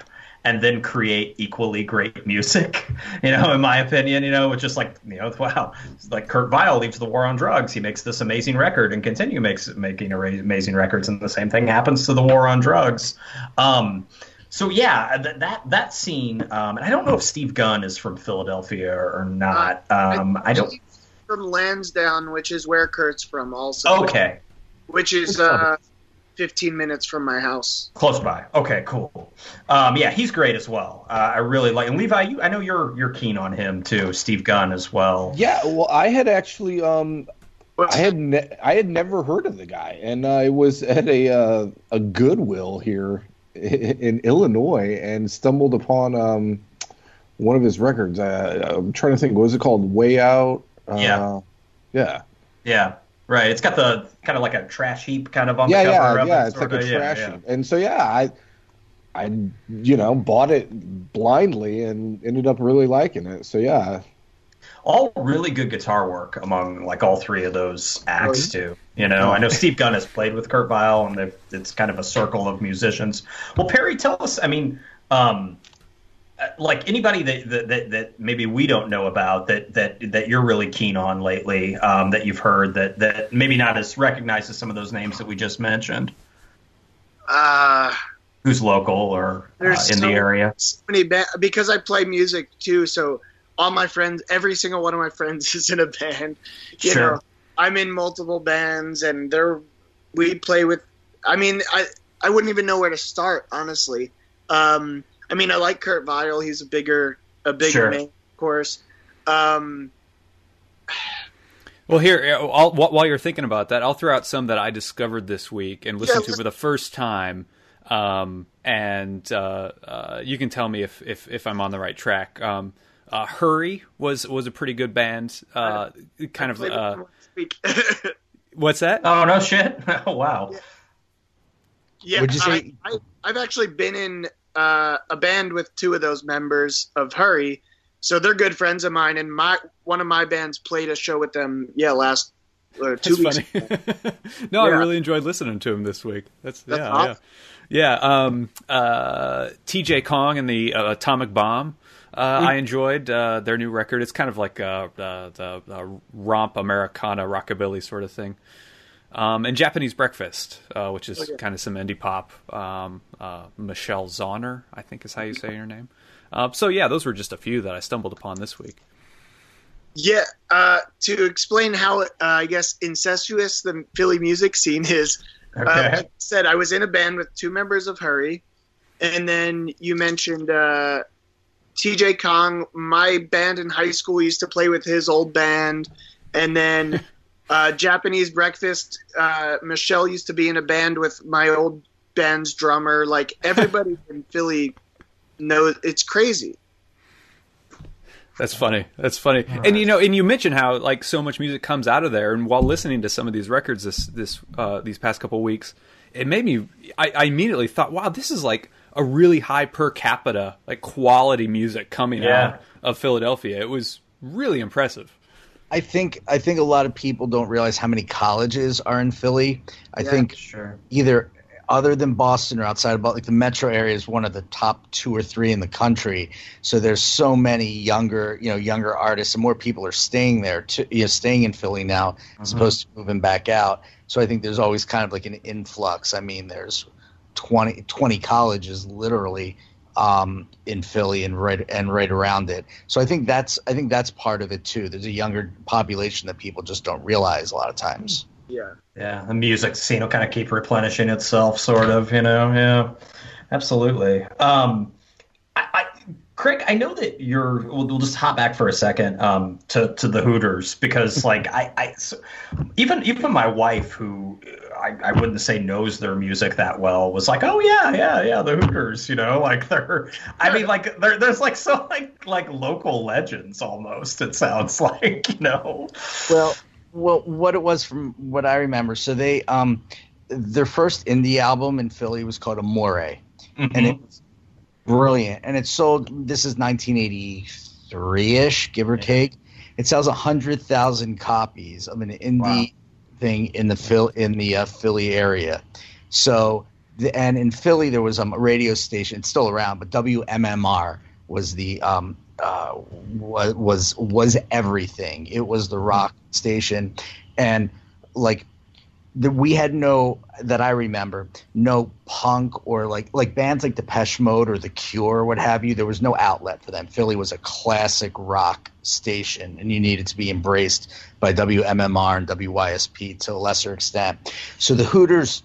and then create equally great music. You know, in my opinion, you know, it's just like you know, wow, like Kurt Vile leaves the war on drugs. He makes this amazing record and continue makes making amazing records, and the same thing happens to the war on drugs. Um, so yeah, that that, that scene, um, and I don't know if Steve Gunn is from Philadelphia or, not. Um, I, I don't from Lansdowne, which is where Kurt's from, also. Okay. Which is uh, 15 minutes from my house. Close by. Okay, cool. Um, yeah, he's great as well. Uh, I really like. And Levi, you, I know you're you're keen on him too. Steve Gunn as well. Yeah. Well, I had actually. Um, I had ne- I had never heard of the guy, and I was at a uh, a Goodwill here in, in Illinois and stumbled upon um, one of his records. Uh, I'm trying to think. What was it called? Way Out yeah. Uh, yeah. Yeah. Right. It's got the kind of like a trash heap kind of on yeah, the cover. Yeah, of yeah. It, it's like a trash yeah, heap. And so yeah, I I you know bought it blindly and ended up really liking it. So yeah. All really good guitar work among like all three of those acts too. You know, I know Steve Gunn has played with Kurt Vile, and it's kind of a circle of musicians. Well, Perry, tell us. I mean, um, like anybody that, that that maybe we don't know about that that that you're really keen on lately um, that you've heard that that maybe not as recognized as some of those names that we just mentioned? Uh who's local or uh, in so, the area? so many ba- because i play music too so all my friends every single one of my friends is in a band you sure. know. I'm in multiple bands and they're we play with i mean i i wouldn't even know where to start honestly. Um I mean, I like Kurt Vile. He's a bigger, a bigger sure. name, of course. Um, well, here, I'll, while you're thinking about that, I'll throw out some that I discovered this week and listened yeah, to for the first time. Um, and uh, uh, you can tell me if, if, if I'm on the right track. Um, uh, Hurry was was a pretty good band. Uh, kind of. Uh, what's that? Oh no, shit! oh wow. Yeah, yeah Would you say? I, I, I've actually been in uh, a band with two of those members of Hurry, so they're good friends of mine. And my one of my bands played a show with them, yeah, last uh, two That's weeks. no, yeah. I really enjoyed listening to him this week. That's, That's yeah, awesome. yeah, yeah. Um, uh, T.J. Kong and the uh, Atomic Bomb. Uh, mm-hmm. I enjoyed uh, their new record. It's kind of like uh, the, the romp Americana rockabilly sort of thing. Um, and Japanese Breakfast, uh, which is okay. kind of some indie pop. Um, uh, Michelle Zauner, I think is how you say your name. Uh, so yeah, those were just a few that I stumbled upon this week. Yeah, uh, to explain how uh, I guess incestuous the Philly music scene is. Uh, okay. said I was in a band with two members of Hurry, and then you mentioned TJ Kong. My band in high school used to play with his old band, and then uh, Japanese Breakfast. Uh, Michelle used to be in a band with my old band's drummer. Like everybody in Philly knows it's crazy. That's funny. That's funny. Right. And you know, and you mentioned how like so much music comes out of there. And while listening to some of these records this this uh, these past couple weeks, it made me. I, I, immediately thought, wow, this is like a really high per capita like quality music coming yeah. out of Philadelphia. It was really impressive. I think I think a lot of people don't realize how many colleges are in Philly. I yeah, think sure. either other than Boston or outside of like the metro area is one of the top two or three in the country. So there's so many younger, you know, younger artists, and more people are staying there, to, you know, staying in Philly now mm-hmm. as opposed to moving back out. So I think there's always kind of like an influx. I mean, there's 20, 20 colleges literally um, in Philly and right and right around it. So I think that's I think that's part of it too. There's a younger population that people just don't realize a lot of times. Yeah, yeah. The music scene will kind of keep replenishing itself, sort of. You know, yeah, absolutely. Um, I, I Craig, I know that you're. We'll, we'll, just hop back for a second um, to to the Hooters because, like, I, I so, even even my wife, who I, I wouldn't say knows their music that well, was like, oh yeah, yeah, yeah, the Hooters, you know, like they're. I mean, like there's like so like like local legends almost. It sounds like you know. Well, well, what it was from what I remember, so they um, their first indie album in Philly was called Amore, mm-hmm. and it was brilliant. And it sold. This is 1983 ish, give or take. It sells hundred thousand copies of an indie wow. Thing in the Phil in the uh, Philly area. So, the, and in Philly there was a radio station. It's still around, but WMMR was the um, uh, was was everything. It was the rock station, and like we had no that I remember no punk or like like bands like Depeche Mode or The Cure or what have you. There was no outlet for them. Philly was a classic rock station, and you needed to be embraced by WMMR and WYSP to a lesser extent. So the Hooters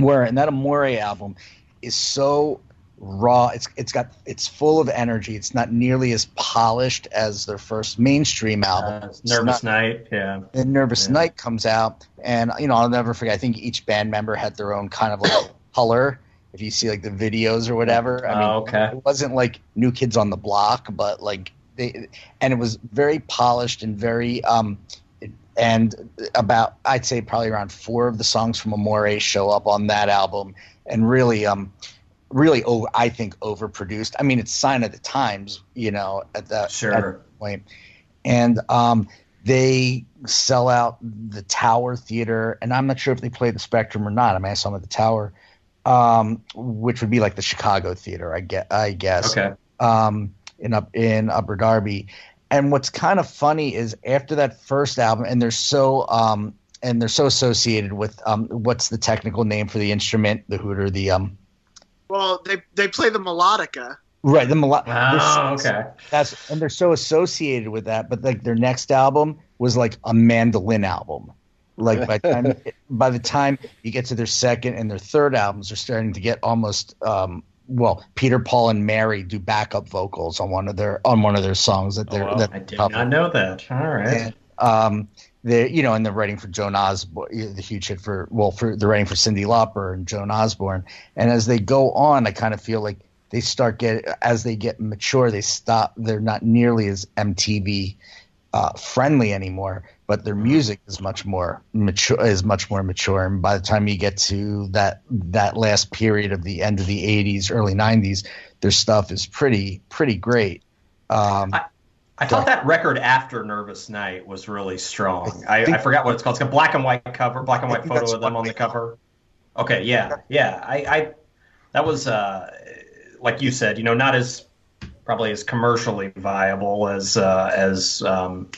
were, and that Amore album is so raw. It's it's got it's full of energy. It's not nearly as polished as their first mainstream album. Uh, Nervous not, Night, yeah. And Nervous yeah. Night comes out, and you know I'll never forget. I think each band member had their own kind of like color. If you see like the videos or whatever, I mean, oh, okay. it wasn't like New Kids on the Block, but like they, and it was very polished and very um, and about I'd say probably around four of the songs from Amore show up on that album, and really um really over, I think overproduced. I mean, it's sign of the times, you know, at that, sure. at that point. And um, they sell out the Tower Theater, and I'm not sure if they play the Spectrum or not. I mean, I saw them at the Tower, um, which would be like the Chicago Theater, I get, I guess. Okay. Um, in up in Upper Darby, and what's kind of funny is after that first album, and they're so um, and they're so associated with um, what's the technical name for the instrument, the hooter, the um, well, they they play the melodica. Right, the melodica. Oh, okay. That's and they're so associated with that. But like their next album was like a mandolin album. Like by the time by the time you get to their second and their third albums, they're starting to get almost um, well, Peter, Paul, and Mary do backup vocals on one of their on one of their songs that they're. Oh, well, that I did not know that. All right. And, um, they you know, and they're writing for Joan Osborne, the huge hit for well, for they're writing for Cyndi Lauper and Joan Osborne, and as they go on, I kind of feel like they start get as they get mature, they stop. They're not nearly as MTV uh, friendly anymore, but their music is much more mature. Is much more mature, and by the time you get to that that last period of the end of the '80s, early '90s, their stuff is pretty pretty great. Um, I- I thought that record after Nervous Night was really strong. I, I, I, forgot what it's called. It's got black and white cover, black and white photo of them on the cover. Okay, yeah, yeah. I, I that was uh, like you said, you know, not as probably as commercially viable as uh, as um,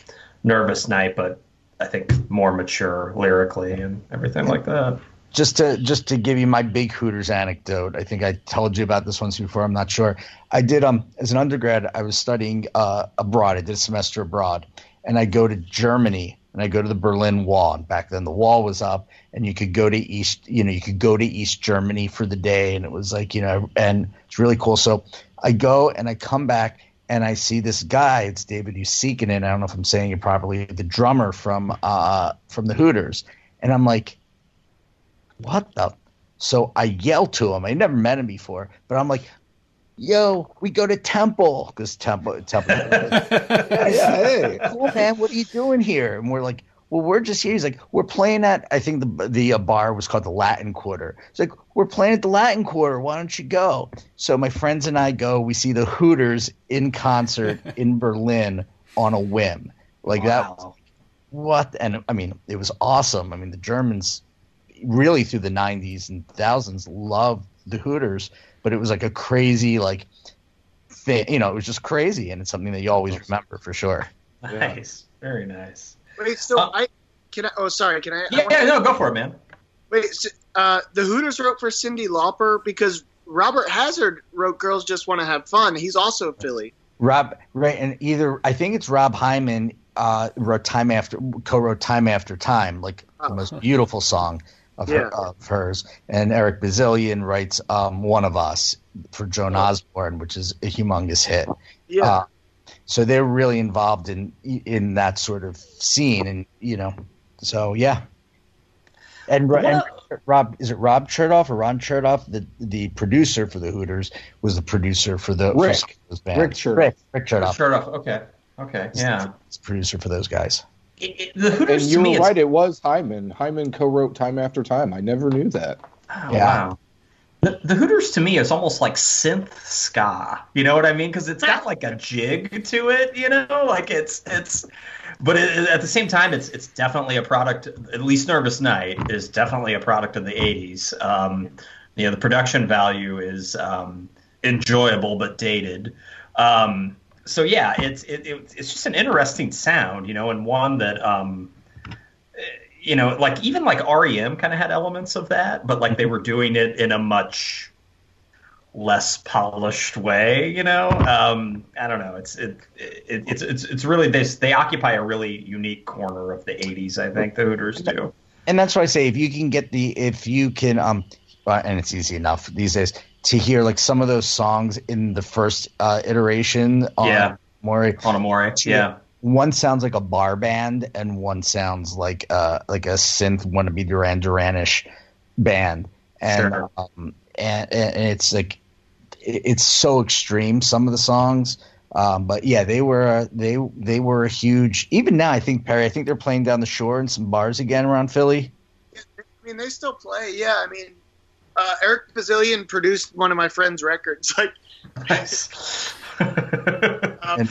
Nervous Night, but I think more mature lyrically and everything like that just to just to give you my big Hooters anecdote, I think I told you about this once before. I'm not sure. I did um as an undergrad, I was studying uh, abroad. I did a semester abroad, and I go to Germany and I go to the Berlin Wall. And back then, the wall was up, and you could go to East. You know, you could go to East Germany for the day, and it was like you know, and it's really cool. So I go and I come back. And I see this guy. It's David Usikin, and I don't know if I'm saying it properly. The drummer from uh, from the Hooters, and I'm like, what the? So I yell to him. I never met him before, but I'm like, yo, we go to Temple because Temple, Temple. yeah, yeah, hey, cool man, what are you doing here? And we're like, well, we're just here. He's like, we're playing at. I think the the uh, bar was called the Latin Quarter. It's like we're playing at the Latin Quarter. Why don't you go? So my friends and I go. We see the Hooters in concert in Berlin on a whim. Like wow. that. What? And I mean, it was awesome. I mean, the Germans really through the 90s and thousands loved the Hooters, but it was like a crazy like thing. You know, it was just crazy, and it's something that you always remember for sure. Nice, yeah. very nice. Wait, so uh, I can I? Oh, sorry, can I? Yeah, I yeah, no, go for it, man. Wait, uh, the Hooters wrote for Cyndi Lauper because Robert Hazard wrote "Girls Just Want to Have Fun." He's also a Philly. Rob, right, and either I think it's Rob Hyman uh, wrote "Time After" co-wrote "Time After Time," like oh. the most beautiful song of, yeah. her, of hers. And Eric Bazilian writes um, One of Us for Joan Osborne, which is a humongous hit. Yeah. So they're really involved in in that sort of scene, and you know, so yeah. And, and Rob is it Rob Chertoff or Ron Chertoff, the the producer for the Hooters, was the producer for the Rick for Rick Chertoff. Rick, Rick Chertoff. Chertoff. Okay. Okay. Yeah. It's producer for those guys. It, it, the Hooters and you were right. It was Hyman. Hyman co-wrote "Time After Time." I never knew that. Oh, yeah. Wow. The, the, Hooters to me is almost like synth ska. You know what I mean? Because it's got like a jig to it. You know, like it's it's. But it, at the same time, it's it's definitely a product. At least "Nervous Night" is definitely a product of the '80s. Um, you know, the production value is um, enjoyable but dated. Um, so yeah, it's it, it, it's just an interesting sound, you know, and one that um, you know, like even like REM kind of had elements of that, but like they were doing it in a much less polished way, you know. Um, I don't know. It's it, it it's it's it's really this. They occupy a really unique corner of the '80s. I think the Hooters do. And that's why I say if you can get the if you can um, and it's easy enough these days to hear like some of those songs in the first uh, iteration on yeah. Amore. On Amore, yeah. One sounds like a bar band, and one sounds like uh, like a synth wannabe Duran Duranish band, and, sure. um, and and it's like it's so extreme. Some of the songs, um, but yeah, they were they they were a huge. Even now, I think Perry. I think they're playing down the shore in some bars again around Philly. I mean, they still play. Yeah, I mean, uh, Eric Bazilian produced one of my friend's records. Like, nice. um,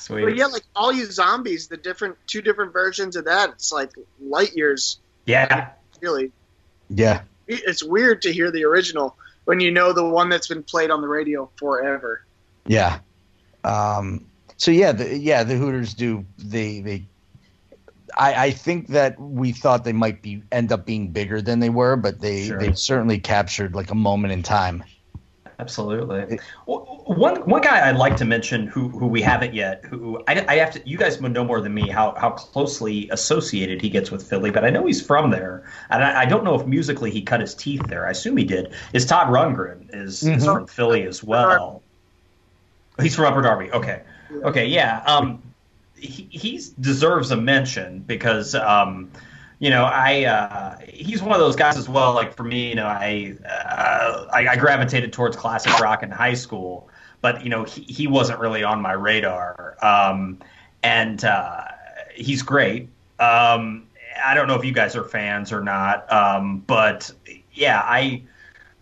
Sweet. But yeah, like all you zombies, the different two different versions of that, it's like light years. Yeah. Really. Yeah. It's weird to hear the original when you know the one that's been played on the radio forever. Yeah. Um, so yeah, the, yeah, the Hooters do they they I, I, think that we thought they might be end up being bigger than they were, but they sure. they certainly captured like a moment in time. Absolutely. One one guy I'd like to mention who who we haven't yet, who I, I have to you guys know more than me how how closely associated he gets with Philly, but I know he's from there, and I, I don't know if musically he cut his teeth there. I assume he did. Is Todd Rundgren is, mm-hmm. is from Philly as well? He's from Upper Darby. Okay, okay, yeah. Um, he he's deserves a mention because um, you know I uh, he's one of those guys as well. Like for me, you know, I, uh, I, I gravitated towards classic rock in high school, but you know he he wasn't really on my radar. Um, and uh, he's great. Um, I don't know if you guys are fans or not, um, but yeah, I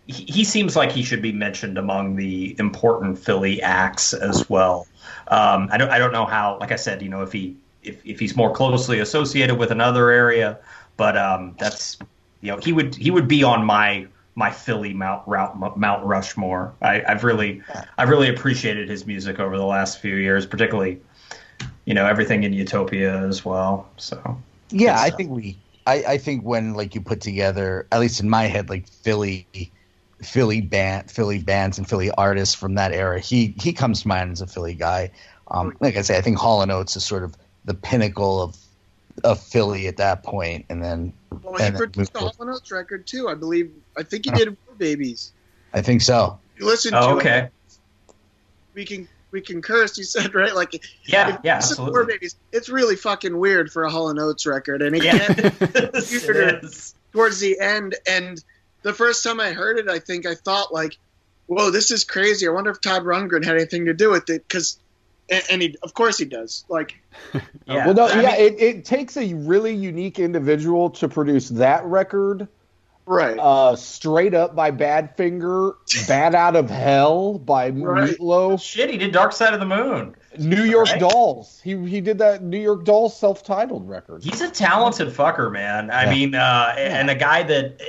he, he seems like he should be mentioned among the important Philly acts as well. Um, I don't I don't know how. Like I said, you know, if he if, if he's more closely associated with another area, but um, that's you know he would he would be on my my Philly Mount route Mount Rushmore. I, have really I've really appreciated his music over the last few years, particularly you know everything in Utopia as well. So yeah, I think we I, I think when like you put together at least in my head like Philly Philly band Philly bands and Philly artists from that era, he he comes to mind as a Philly guy. Um, like I say, I think Hall and Oates is sort of the pinnacle of of Philly at that point, and then. Well, he produced the Hall and Oates record too, I believe. I think he did War Babies. I think so. You listen oh, to okay. It, we can we can curse. You said right, like yeah, yeah, absolutely. War Babies. It's really fucking weird for a Hall and Oates record, and it yeah. towards the end. And the first time I heard it, I think I thought like, "Whoa, this is crazy." I wonder if Todd Rundgren had anything to do with it because and, and he, of course, he does. Like, yeah. well, no, I yeah, mean, it, it takes a really unique individual to produce that record. Right. Uh, straight up by Badfinger, bad Out of Hell by right. Meatloaf. Shit, he did Dark Side of the Moon. New York right? Dolls. He he did that New York Dolls self-titled record. He's a talented fucker, man. I yeah. mean, uh, yeah. and a guy that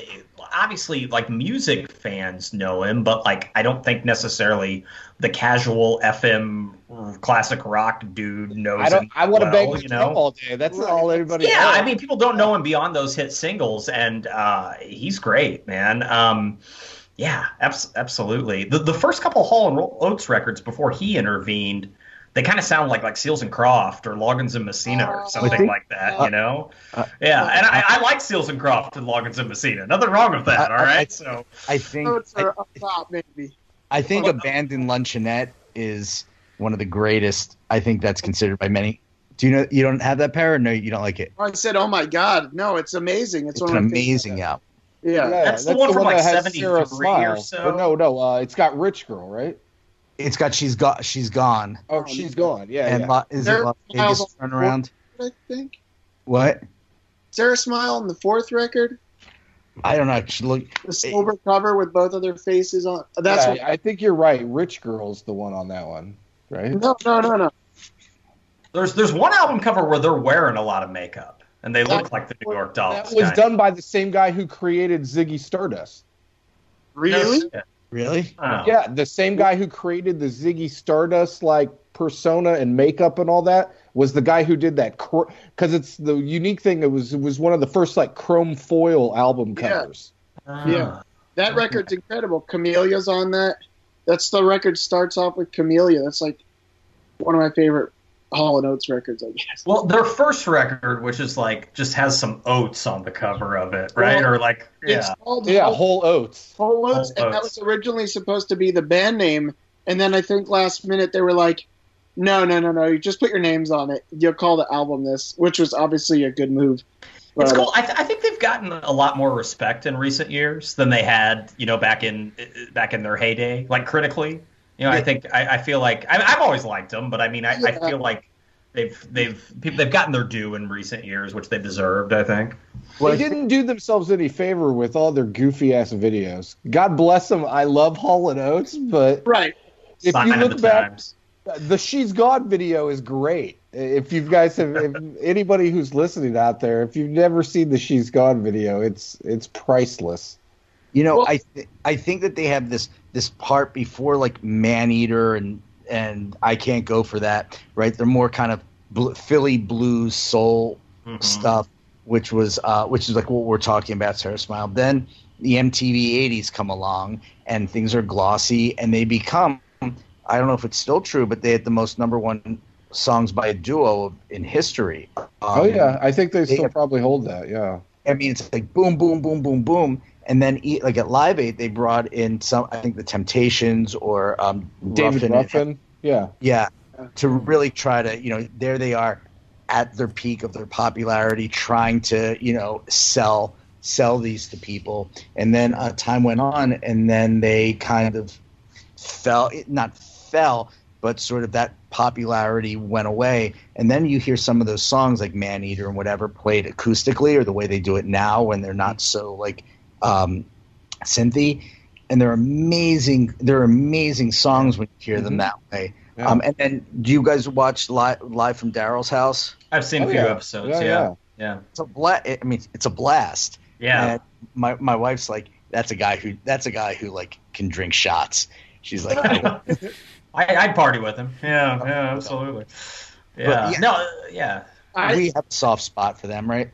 obviously like music fans know him, but like I don't think necessarily the casual FM classic rock dude knows. I don't. him I want to well, beg you know all day. That's right. all everybody. Yeah, knows. I mean, people don't know him beyond those hit singles, and uh, he's great, man. Um, yeah, abs- absolutely. The the first couple Hall and Oates records before he intervened they kind of sound like like Seals and Croft or Loggins and Messina or oh. something think, like that, uh, you know? Uh, yeah, and I, I, like Seals and Croft and Loggins and Messina. Nothing wrong with that, all right? I, so I think I, top, maybe. I think Abandoned Luncheonette is one of the greatest. I think that's considered by many. Do you know you don't have that pair? Or no, you don't like it. I said, "Oh my god, no! It's amazing. It's, it's an amazing album." Yeah. yeah, that's, that's the one the from one like seventy three or so. no, no, uh, it's got Rich Girl, right? It's got she's got she's gone. Oh, oh she's gone. Yeah. And yeah. La, is Sarah it Las Vegas turnaround? I think. What? Sarah Smile on the fourth record. I don't know. She look the silver it, cover with both of their faces on. That's yeah, what, I think you're right. Rich Girl's the one on that one, right? No, no, no, no. There's there's one album cover where they're wearing a lot of makeup and they look that, like the New York Dolls. That was done by the same guy who created Ziggy Stardust. Really? No, Really? Oh. Yeah, the same guy who created the Ziggy Stardust like persona and makeup and all that was the guy who did that because it's the unique thing. It was it was one of the first like chrome foil album covers. Yeah, yeah. that record's incredible. Camellia's on that. That's the record starts off with Camellia. That's like one of my favorite Hall and Oates records, I guess. Well, their first record, which is like just has some oats on the cover of it, right? Well, or like yeah, yeah, whole, whole oats, whole oats, whole and oats. that was originally supposed to be the band name, and then I think last minute they were like, no, no, no, no, you just put your names on it. You'll call the album this, which was obviously a good move. But, it's cool. I, th- I, think they've gotten a lot more respect in recent years than they had, you know, back in back in their heyday, like critically. You know, I think I, I feel like I, have always liked them, but I mean, I, yeah. I, feel like they've they've people they've gotten their due in recent years, which they deserved. I think. Well, they didn't do themselves any favor with all their goofy ass videos. God bless them. I love Hall and Oates, but right. If Sign you look back, times. the "She's Gone" video is great. If you guys have if anybody who's listening out there, if you've never seen the "She's Gone" video, it's it's priceless. You know, well, I th- I think that they have this this part before like Maneater and and I can't go for that. Right? They're more kind of bl- Philly blues soul mm-hmm. stuff, which was uh, which is like what we're talking about. Sarah Smile. Then the MTV '80s come along and things are glossy and they become. I don't know if it's still true, but they had the most number one songs by a duo in history. Um, oh yeah, I think they, they still probably hold that. Yeah. I mean, it's like boom, boom, boom, boom, boom, and then like at Live Aid, they brought in some. I think the Temptations or um, David Ruffin. Ruffin. Yeah, yeah, to really try to you know there they are at their peak of their popularity, trying to you know sell sell these to people, and then uh, time went on, and then they kind of fell, not fell, but sort of that popularity went away. And then you hear some of those songs like Man Eater and whatever played acoustically or the way they do it now when they're not so like um, synthy. and they're amazing. They're amazing songs when you hear mm-hmm. them that way. Yeah. Um, and then, do you guys watch live, live from Daryl's house? I've seen oh, a few yeah. episodes. Yeah, yeah, yeah. It's a blast. I mean, it's a blast. Yeah. And my my wife's like, that's a guy who that's a guy who like can drink shots. She's like, I, would party with him. Yeah, yeah, absolutely. Yeah, yeah. no, yeah. I, we have a soft spot for them, right?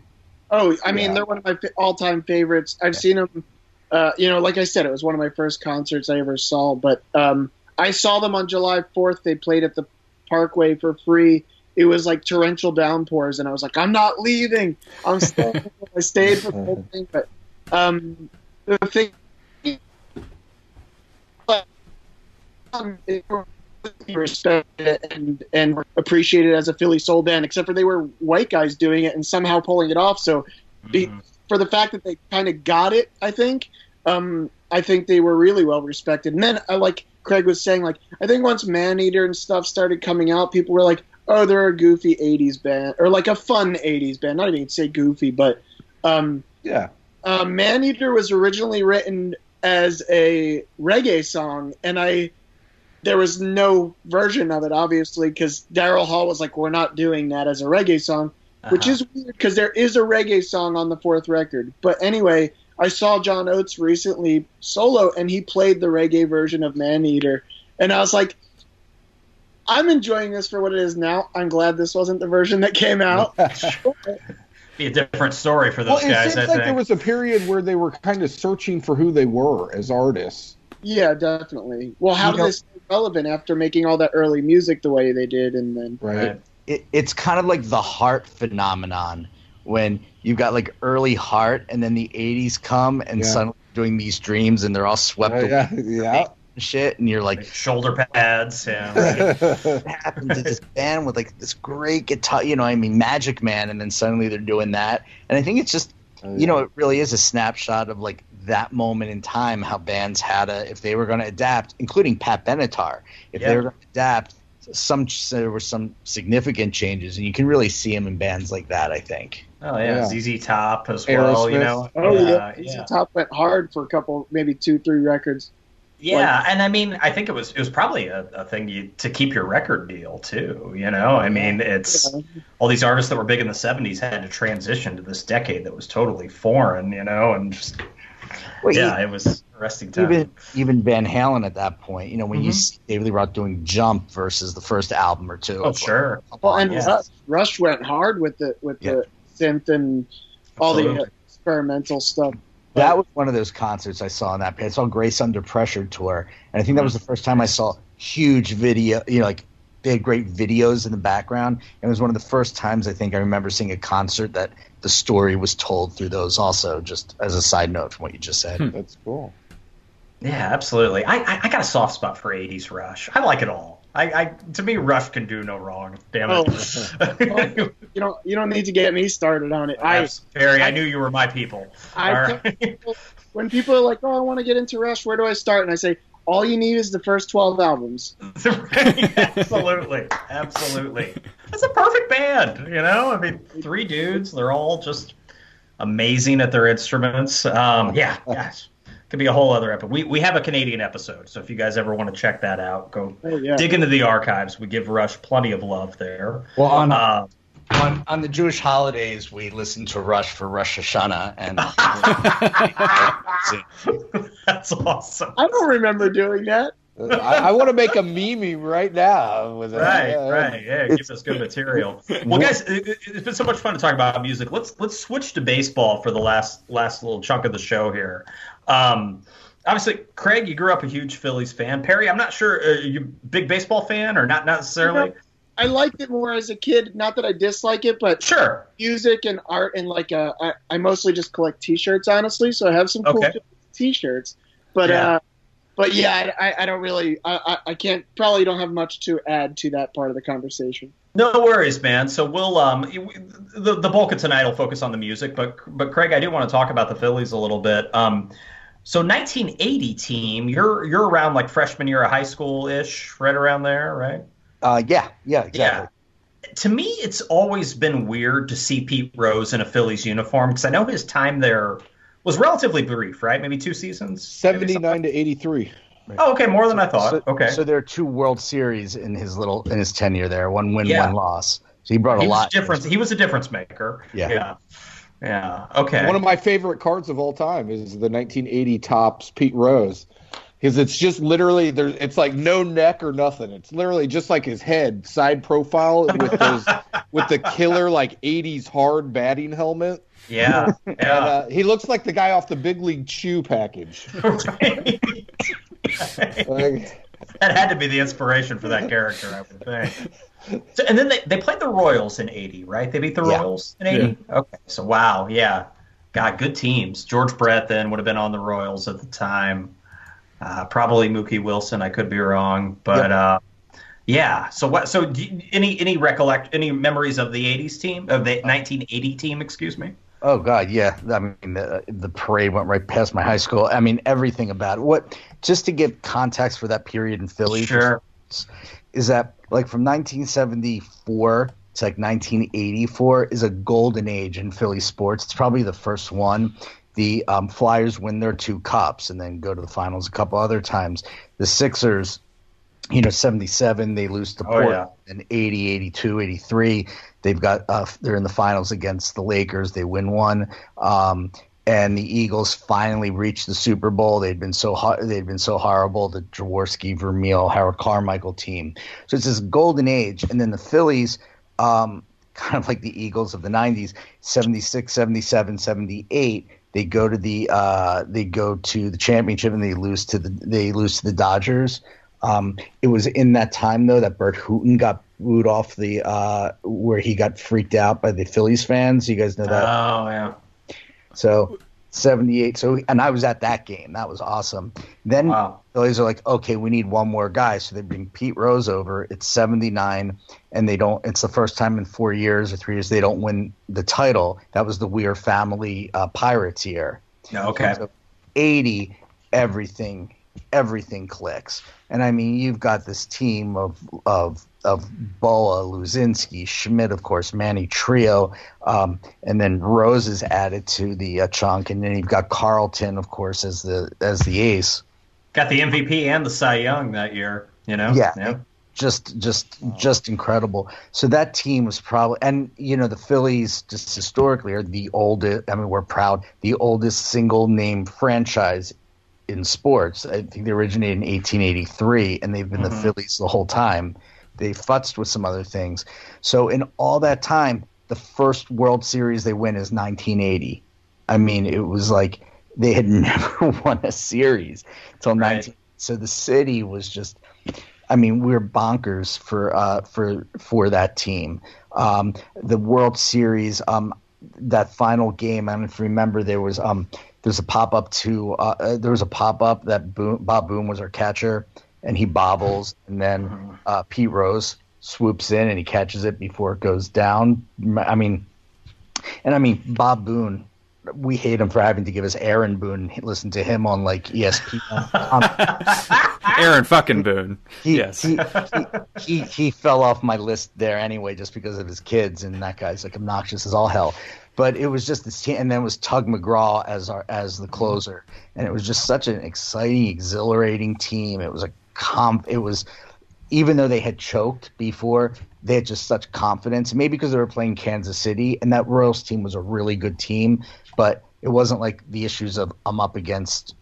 Oh, I mean, yeah. they're one of my all-time favorites. I've seen them. Uh, you know, like I said, it was one of my first concerts I ever saw. But um, I saw them on July 4th. They played at the Parkway for free. It was like torrential downpours, and I was like, "I'm not leaving. I'm staying." I stayed for the whole thing. But um, the thing respected and and appreciated as a Philly soul band, except for they were white guys doing it and somehow pulling it off. So, mm-hmm. for the fact that they kind of got it, I think, um, I think they were really well respected. And then, uh, like Craig was saying, like I think once Man Eater and stuff started coming out, people were like, "Oh, they're a goofy '80s band or like a fun '80s band." Not even say goofy, but um, yeah. Uh, Maneater was originally written as a reggae song, and I there was no version of it, obviously, because Daryl Hall was like, "We're not doing that as a reggae song," uh-huh. which is weird because there is a reggae song on the fourth record. But anyway, I saw John Oates recently solo, and he played the reggae version of Man Eater, and I was like, "I'm enjoying this for what it is now. I'm glad this wasn't the version that came out." Be a different story for those well, guys. It seems I like think. there was a period where they were kind of searching for who they were as artists. Yeah, definitely. Well, how you did know, this relevant after making all that early music the way they did, and then right. It, it's kind of like the Heart phenomenon when you've got like early Heart, and then the '80s come and yeah. suddenly doing these dreams, and they're all swept oh, away. Yeah, yeah. Shit, and you're like, like shoulder pads. Yeah, what happened to this band with like this great guitar? You know, I mean, Magic Man, and then suddenly they're doing that. And I think it's just, oh, yeah. you know, it really is a snapshot of like that moment in time how bands had a if they were going to adapt, including Pat Benatar, if yeah. they were going to adapt, some there were some significant changes, and you can really see them in bands like that. I think. Oh yeah, yeah. ZZ Top as well. Aerosmith. You know. Oh yeah, yeah. ZZ Top went hard for a couple, maybe two, three records. Yeah, like, and I mean, I think it was it was probably a, a thing you, to keep your record deal too. You know, I mean, it's yeah. all these artists that were big in the '70s had to transition to this decade that was totally foreign. You know, and just well, yeah, it was interesting time. Even even Van Halen at that point, you know, when mm-hmm. you see David Lee Roth doing Jump versus the first album or two. Oh, sure. Well, and yeah. Rush went hard with the with yeah. the synth and all Absolutely. the experimental stuff. That was one of those concerts I saw in that. I saw Grace Under Pressure tour, and I think that was the first time I saw huge video, you know, like they had great videos in the background. And it was one of the first times I think I remember seeing a concert that the story was told through those. Also, just as a side note from what you just said. Hmm. That's cool. Yeah, absolutely. I, I, I got a soft spot for '80s Rush. I like it all. I, I to me, Rush can do no wrong. Damn it! Oh. well, you don't you don't need to get me started on it. I, Perry, I, I knew you were my people. I right. people, when people are like, "Oh, I want to get into Rush. Where do I start?" and I say, all you need is the first 12 albums. absolutely. Absolutely. That's a perfect band, you know? I mean, three dudes, they're all just amazing at their instruments. Um, yeah, gosh. Could be a whole other episode. We, we have a Canadian episode, so if you guys ever want to check that out, go oh, yeah. dig into the archives. We give Rush plenty of love there. Well, on, uh, on on the Jewish holidays, we listen to Rush for Rosh Hashanah, and that's awesome. I don't remember doing that. I, I want to make a meme right now with it. Right, yeah. right. Yeah, it gives us good material. Well, guys, it, has been so much fun to talk about music. Let's let's switch to baseball for the last last little chunk of the show here. Um, obviously, Craig, you grew up a huge Phillies fan. Perry, I'm not sure, uh, you big baseball fan or not necessarily? I liked it more as a kid. Not that I dislike it, but sure, music and art and like uh, I, I mostly just collect T-shirts, honestly. So I have some cool okay. T-shirts, but yeah. uh, but yeah, I, I don't really, I, I can't probably don't have much to add to that part of the conversation. No worries, man. So we'll um the the bulk of tonight will focus on the music, but but Craig, I do want to talk about the Phillies a little bit. Um, so 1980 team, you're you're around like freshman year of high school ish, right around there, right? Uh, yeah, yeah, exactly. Yeah. To me, it's always been weird to see Pete Rose in a Phillies uniform because I know his time there was relatively brief, right? Maybe two seasons. Seventy nine to eighty three. Right. Oh, okay, more than I thought. So, okay, so there are two World Series in his little in his tenure there. One win, yeah. one loss. So he brought he a lot. Difference. He was a difference maker. Yeah. Yeah. Yeah. Okay. One of my favorite cards of all time is the 1980 Topps Pete Rose because it's just literally there. It's like no neck or nothing. It's literally just like his head side profile with those with the killer like '80s hard batting helmet. Yeah, yeah. And, uh, he looks like the guy off the Big League Chew package. like, that had to be the inspiration for that character, I would think. So, and then they, they played the Royals in '80, right? They beat the yeah. Royals in '80. Yeah. Okay, so wow, yeah, God, good teams. George Brett then would have been on the Royals at the time. Uh, probably Mookie Wilson. I could be wrong, but yep. uh, yeah. So what? So you, any any recollect any memories of the '80s team of the 1980 team? Excuse me. Oh God, yeah. I mean, the, the parade went right past my high school. I mean, everything about it. What? Just to give context for that period in Philly, sure. is that like from 1974 to like 1984 is a golden age in Philly sports. It's probably the first one the um, Flyers win their two cups and then go to the finals a couple other times. The Sixers, you know, 77, they lose to Portland. Oh, yeah. 80, 82, 83, they've got uh, they're in the finals against the Lakers. They win one. Um, and the Eagles finally reached the Super Bowl. They'd been so they'd been so horrible. The Jaworski, Vermeil, Harold Carmichael team. So it's this golden age. And then the Phillies, um, kind of like the Eagles of the 90s, 76, 77, 78 they go to the uh, they go to the championship and they lose to the they lose to the Dodgers. Um, it was in that time though that Burt Hooton got booed off the uh, where he got freaked out by the Phillies fans. You guys know that? Oh yeah. So 78. So, and I was at that game. That was awesome. Then wow. the Phillies are like, okay, we need one more guy. So they bring Pete Rose over. It's 79, and they don't, it's the first time in four years or three years they don't win the title. That was the We Are Family uh, Pirates year. Okay. So 80, everything, everything clicks. And I mean, you've got this team of, of, of Bowa, Luzinski, Schmidt, of course, Manny Trillo, um, and then Rose is added to the uh, chunk, and then you've got Carlton, of course, as the as the ace. Got the MVP and the Cy Young that year, you know. Yeah, yeah. just just just incredible. So that team was probably, and you know, the Phillies just historically are the oldest. I mean, we're proud the oldest single name franchise in sports. I think they originated in 1883, and they've been mm-hmm. the Phillies the whole time. They futzed with some other things. So in all that time, the first World Series they win is 1980. I mean, it was like they had never won a series until right. 19. So the city was just. I mean, we are bonkers for uh, for for that team. Um, the World Series, um, that final game. I don't know if you remember. There was um, there's a pop up to uh, uh, there was a pop up that Bob Boone was our catcher, and he bobbles, and then mm-hmm. uh, Pete Rose swoops in and he catches it before it goes down. I mean, and I mean Bob Boone. We hate him for having to give us Aaron Boone. Listen to him on like ESPN. Aaron fucking Boone. He, yes, he, he, he, he fell off my list there anyway, just because of his kids, and that guy's like obnoxious as all hell but it was just this team, and then it was Tug McGraw as our as the closer, and it was just such an exciting, exhilarating team. It was a comp. It was even though they had choked before, they had just such confidence. Maybe because they were playing Kansas City, and that Royals team was a really good team, but it wasn't like the issues of I'm up against.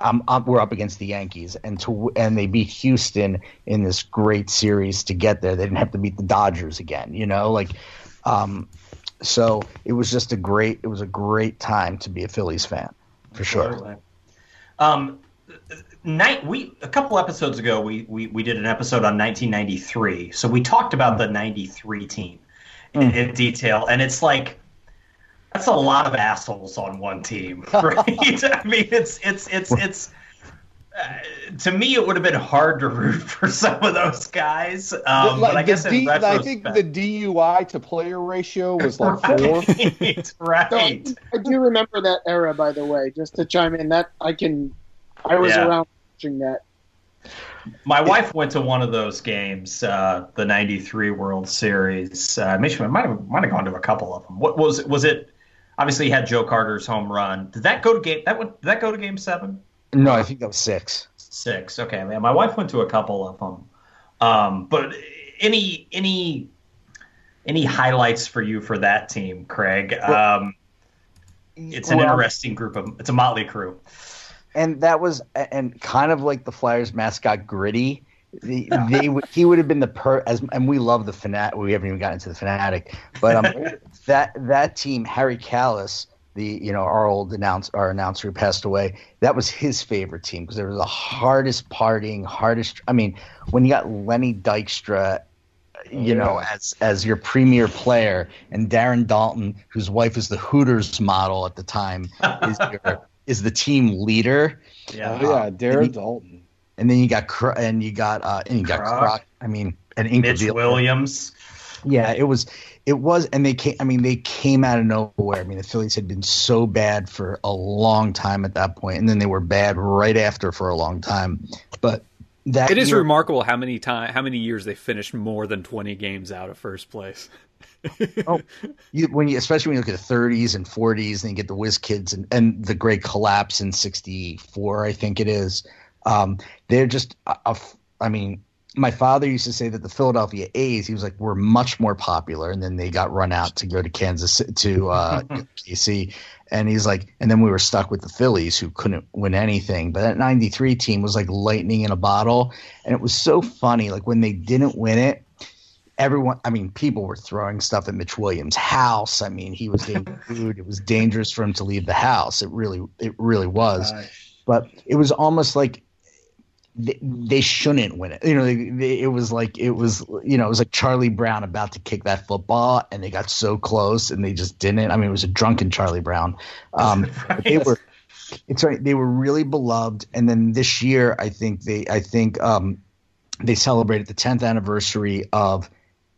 I'm, I'm, we're up against the Yankees, and to and they beat Houston in this great series to get there. They didn't have to beat the Dodgers again, you know. Like, um, so it was just a great. It was a great time to be a Phillies fan, for sure. Um, night we a couple episodes ago we, we we did an episode on 1993 so we talked about the 93 team in, mm. in detail and it's like that's a lot of assholes on one team right i mean it's it's it's it's uh, to me, it would have been hard to root for some of those guys. Um, like but I guess D, I think the DUI to player ratio was like four. right. right. So, I do remember that era, by the way. Just to chime in, that I can, I was yeah. around watching that. My wife went to one of those games, uh, the '93 World Series. Uh, maybe might have might have gone to a couple of them. What was it? Was it? obviously he had Joe Carter's home run. Did that go to game? That went, did that go to game seven? No, I think that was six. Six. Okay, man. My wife went to a couple of them. Um, but any any any highlights for you for that team, Craig? Um, it's an well, interesting group of. It's a motley crew. And that was and kind of like the Flyers mascot, Gritty. The, they he would have been the per as and we love the Phanatic. We haven't even gotten into the Phanatic, but um, that that team, Harry Kalas, the you know our old announce our announcer who passed away, that was his favorite team because they were the hardest partying, hardest. I mean, when you got Lenny Dykstra you know, as as your premier player, and Darren Daulton, whose wife is the Hooters model at the time, is your, is the team leader. Yeah, oh, yeah, Darren and Daulton. And then you got and you got uh, and you got Kruk. I mean, and Mitch Williams. Yeah, it was it was, and they came. I mean, they came out of nowhere. I mean, the Phillies had been so bad for a long time at that point, and then they were bad right after for a long time. But that it is year, remarkable how many time how many years they finished more than 20 games out of first place oh, you, when you especially when you look at the 30s and 40s and you get the whiz kids and, and the great collapse in 64 i think it is um, they're just a, a, I mean my father used to say that the Philadelphia A's, he was like, were much more popular, and then they got run out to go to Kansas to uh, KC, and he's like, and then we were stuck with the Phillies who couldn't win anything. But that '93 team was like lightning in a bottle, and it was so funny. Like when they didn't win it, everyone, I mean, people were throwing stuff at Mitch Williams' house. I mean, he was getting food. It was dangerous for him to leave the house. It really, it really was. But it was almost like they, they shouldn't win it. You know, they, they, it was like it was you know it was like Charlie Brown about to kick that football, and they got so close, and they just didn't. I mean, it was a drunken Charlie Brown. Um, right. They were. It's right. They were really beloved, and then this year, I think they, I think um, they celebrated the 10th anniversary of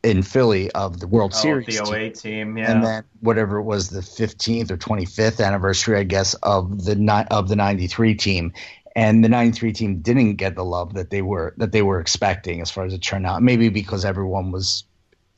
in Philly of the World oh, Series, the 08 team, yeah, and then whatever it was the 15th or 25th anniversary, I guess, of the of the '93 team, and the 93 team didn't get the love that they were that they were expecting as far as it turned out. Maybe because everyone was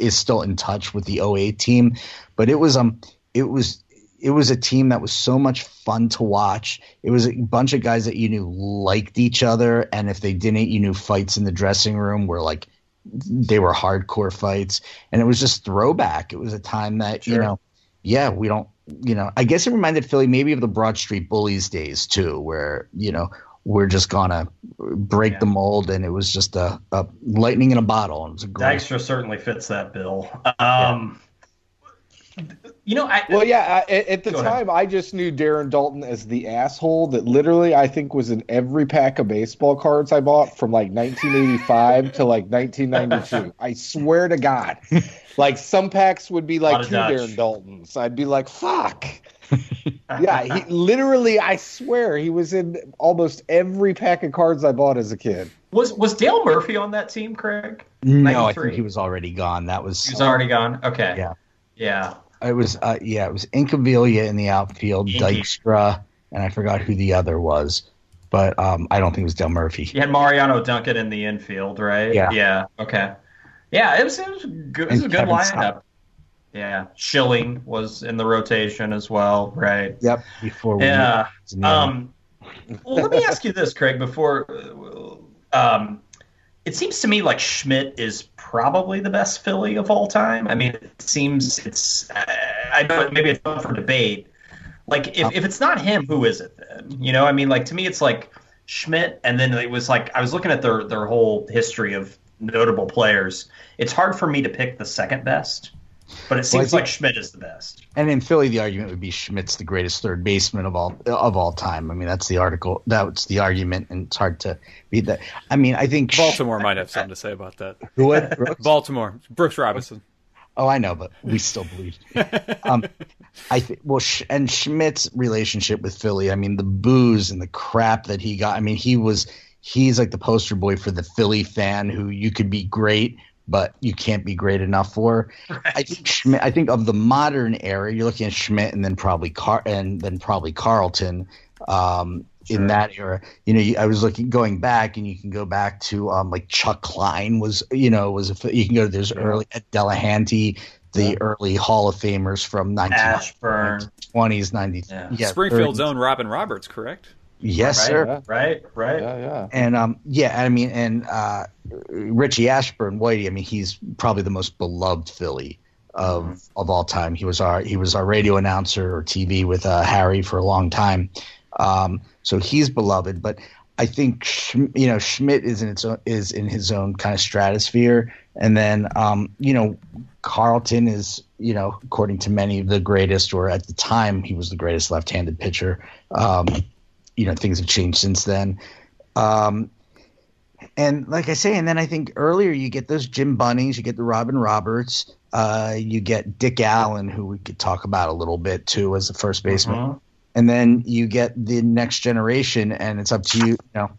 is still in touch with the 08 team. But it was um it was it was a team that was so much fun to watch. It was a bunch of guys that you knew liked each other. And if they didn't you knew fights in the dressing room were like they were hardcore fights and it was just throwback it was a time that sure. you know yeah we don't you know, I guess it reminded Philly maybe of the Broad Street Bullies days too, where you know we're just gonna break yeah. the mold, and it was just a, a, lightning in a bottle. And it was a great. Dykstra certainly fits that bill. Um, yeah. You know, I, well, yeah. I, at the time, ahead. I just knew Darren Daulton as the asshole that literally I think was in every pack of baseball cards I bought from like 1985 to like 1992. I swear to God, like some packs would be like two Dutch. Darren Daultons. I'd be like, fuck. yeah, he literally, I swear, he was in almost every pack of cards I bought as a kid. Was was Dale Murphy on that team, Craig? No, I think he was already gone. That was he was already gone. Okay. Yeah. Yeah. It was uh, yeah, it was Incaviglia in the outfield, Inky. Dykstra, and I forgot who the other was, but um, I don't think it was Del Murphy. You had Mariano Duncan in the infield, right? Yeah. Yeah. Okay. Yeah, it was, it was good. It was a good Kevin lineup. Scott. Yeah, Schilling was in the rotation as well, right? Yep. Before we yeah. Um, well, let me ask you this, Craig. Before, um, it seems to me like Schmidt is probably the best Philly of all time. I mean, it seems it's. I know maybe it's up for debate. Like, if, if it's not him, who is it then? You know, I mean, like to me, it's like Schmidt, and then it was like I was looking at their their whole history of notable players. It's hard for me to pick the second best. But it seems well, like Schmidt is the best. And in Philly, the argument would be Schmidt's the greatest third baseman of all of all time. I mean, that's the article. That's the argument, and it's hard to beat that. I mean, I think Baltimore might have something to say about that. What? Baltimore, Brooks Robinson. Oh, I know, but we still believe. um, I think well, and Schmidt's relationship with Philly. I mean, the booze and the crap that he got. I mean, he was he's like the poster boy for the Philly fan who you could be great but you can't be great enough for. Right. I think Schmidt. I think of the modern era, you're looking at Schmidt and then probably Car and then probably Carlton. Um, sure. In that era, you know, I was looking going back, and you can go back to um, like Chuck Klein was, you know, was a, you can go to there's yeah. early Ed Delahanty, the early Hall of Famers from 1920s, 90s. Yeah. yeah Springfield's 30s. own Robin Roberts, correct? Yes, right, sir. Yeah. Right, right. Yeah, yeah. And um, yeah, I mean, and uh, Richie Ashburn, Whitey. I mean, he's probably the most beloved Philly of mm-hmm. of all time. He was our he was our radio announcer or TV with uh, Harry for a long time. Um, so he's beloved, but I think you know Schmidt is in its own, is in his own kind of stratosphere, and then um, you know Carlton is you know according to many the greatest, or at the time he was the greatest left-handed pitcher. Um, you know things have changed since then. Um, and like I say, and then I think earlier you get those Jim Bunnings, you get the Robin Roberts, uh, you get Dick Allen, who we could talk about a little bit too as the first baseman. Uh-huh. And then you get the next generation, and it's up to you. You know,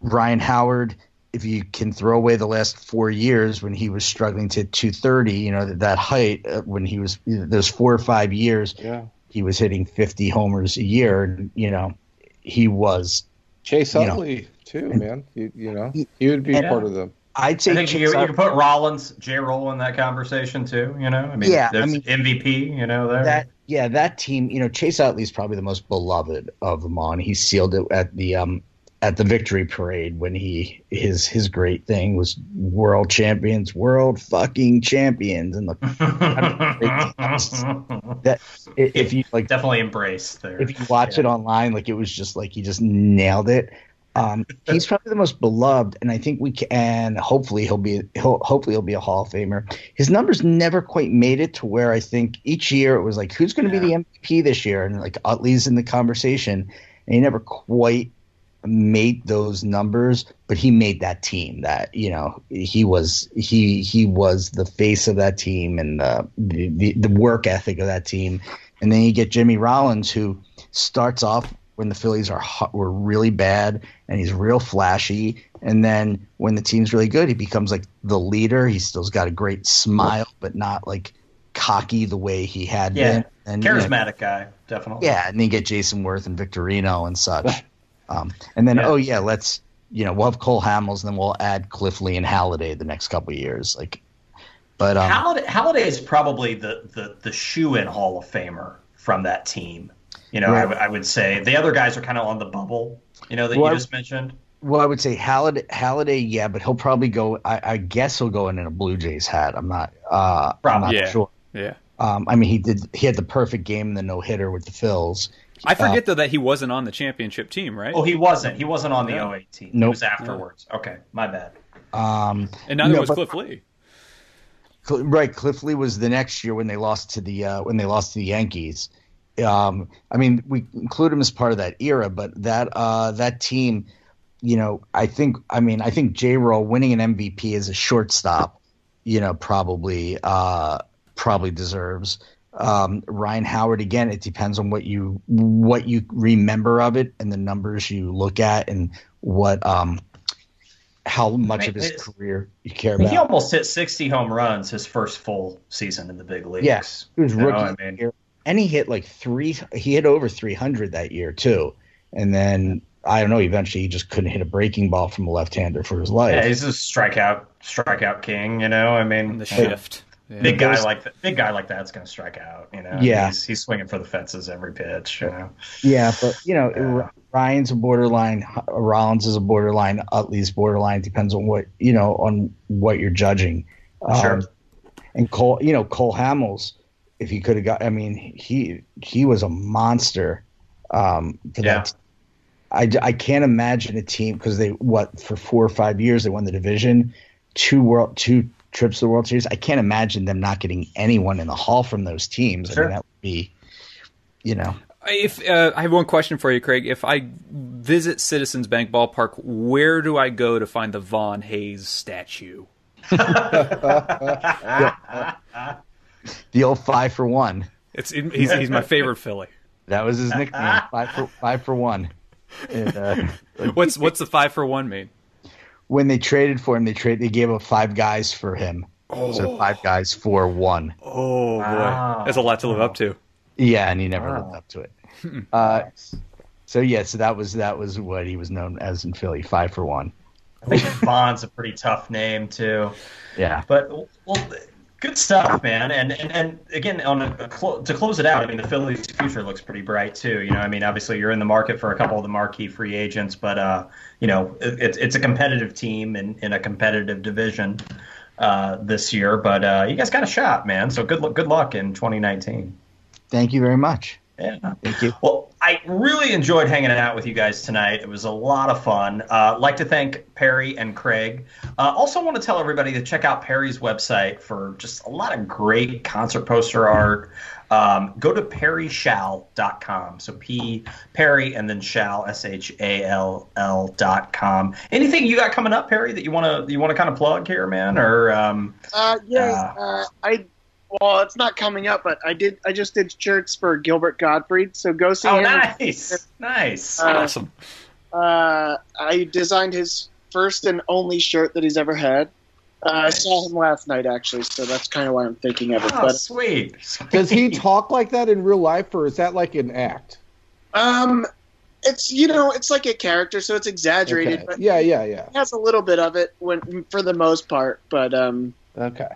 Ryan Howard. If you can throw away the last four years when he was struggling to 230, you know that, that height uh, when he was those four or five years, yeah. he was hitting 50 homers a year. You know, he was Chase Utley know, too, man. You, you know, he would be part of them. I'd say I think you, you can put Rollins, J. Roll in that conversation too. You know, I mean, yeah, I mean, MVP. You know, there. That yeah, that team. You know, Chase Utley is probably the most beloved of them on. He sealed it at the um at the victory parade when he his his great thing was world champions, world fucking champions, and the that if you like definitely embrace there. If you watch yeah. it online, like it was just like he just nailed it. Um, he's probably the most beloved, and I think we can. Hopefully, he'll be. He'll hopefully he'll be a Hall of Famer. His numbers never quite made it to where I think each year it was like, who's going to yeah. be the MVP this year? And like Utley's in the conversation, and he never quite made those numbers, but he made that team. That you know, he was he he was the face of that team and the the, the work ethic of that team. And then you get Jimmy Rollins, who starts off when the Phillies are hot, were really bad and he's real flashy. And then when the team's really good, he becomes like the leader. He still's got a great smile, but not like cocky the way he had yeah. been. And charismatic you know, guy, definitely. Yeah, and then you get Jayson Werth and Victorino and such. um, and then yeah. oh yeah, let's you know we'll have Cole Hamels, and then we'll add Cliff Lee and Halladay the next couple years. Like, but um, Halladay, Halladay is probably the the the shoe in Hall of Famer from that team. You know, I, I, would say the other guys are kind of on the bubble. You know that well, you just mentioned. Well, I would say Halladay, Halladay, yeah, but he'll probably go. I, I, guess he'll go in in a Blue Jays hat. I'm not. Uh, I'm not yeah. sure. Yeah. Um, I mean, he did. He had the perfect game in the no hitter with the Phils. I forget uh, though that he wasn't on the championship team, right? Oh, he wasn't. He wasn't on the yeah. 08 team. Nope. He was afterwards. Okay, my bad. Um, and neither no, was Cliff Lee. Right, Cliff Lee was the next year when they lost to the uh, when they lost to the Yankees um, I mean, we include him as part of that era, but that uh, that team, you know, I think, I mean, I think J. Roll winning an MVP as a shortstop, you know, probably uh, probably deserves. Um, Ryan Howard again. It depends on what you what you remember of it and the numbers you look at and what um, how much of his career you care about. He almost hit 60 home runs his first full season in the big leagues. Yes, he was rookie. Know, I mean, and he hit like three. He hit over 300 that year too, and then I don't know. Eventually, he just couldn't hit a breaking ball from a left-hander for his life. Yeah, he's a strikeout strikeout king. You know, I mean, the shift. Yeah. Big guy like that. Big guy like that's going to strike out. You know. Yeah. He's, he's, swinging for the fences every pitch. You know. Yeah, but you know, yeah. Ryan's a borderline. Rollins is a borderline. Utley's borderline. Depends on what you know on what you're judging. Sure. Um, and Cole, you know, Cole Hamels if he could have got. I mean, he he was a monster um, for yeah. that. I, I can't imagine a team because they what for four or five years they won the division, two world two trips to the World Series. I can't imagine them not getting anyone in the hall from those teams. Sure. I mean, that would be, you know. If uh, I have one question for you, Craig, if I visit Citizens Bank Ballpark, where do I go to find the Von Hayes statue? the old five for one. It's he's he's my favorite Philly. That was his nickname. Five for five for one. And, uh, what's what's the five for one mean? When they traded for him, they trade they gave up five guys for him. Oh. So five guys for one. Oh wow. boy, that's a lot to live up to. Yeah, and he never wow. lived up to it. uh, so yeah, so that was that was what he was known as in Philly, five for one. I think Von's a pretty tough name too. Yeah, but well, Good stuff, man. And and, and again, on a, a to close it out, I mean, the Phillies' future looks pretty bright too. You know, I mean, obviously you're in the market for a couple of the marquee free agents, but uh, you know, it, it's it's a competitive team in, in a competitive division uh, this year. But uh, you guys got a shot, man. So good good luck in 2019. Thank you very much. Yeah. Thank you. Well, I really enjoyed hanging out with you guys tonight. It was a lot of fun. Uh, like to thank Perry and Craig. Uh, also, want to tell everybody to check out Perry's website for just a lot of great concert poster art. Um, go to perryshall.com. So P Perry and then Shall S H A L L dot com. Anything you got coming up, Perry, that you want to you want to kind of plug here, man? Or um, uh, yeah, uh, I well, it's not coming up, but I did. I just did shirts for Gilbert Gottfried, so go see oh, him. nice, nice, uh, awesome. Uh, I designed his first and only shirt that he's ever had. Uh, I saw him last night, actually, so that's kind of why I'm thinking of it. Oh, but sweet. sweet. Does he talk like that in real life, or is that like an act? Um, it's you know, it's like a character, so it's exaggerated. Okay. But Yeah, yeah, yeah. he has a little bit of it when, for the most part. But um, Okay,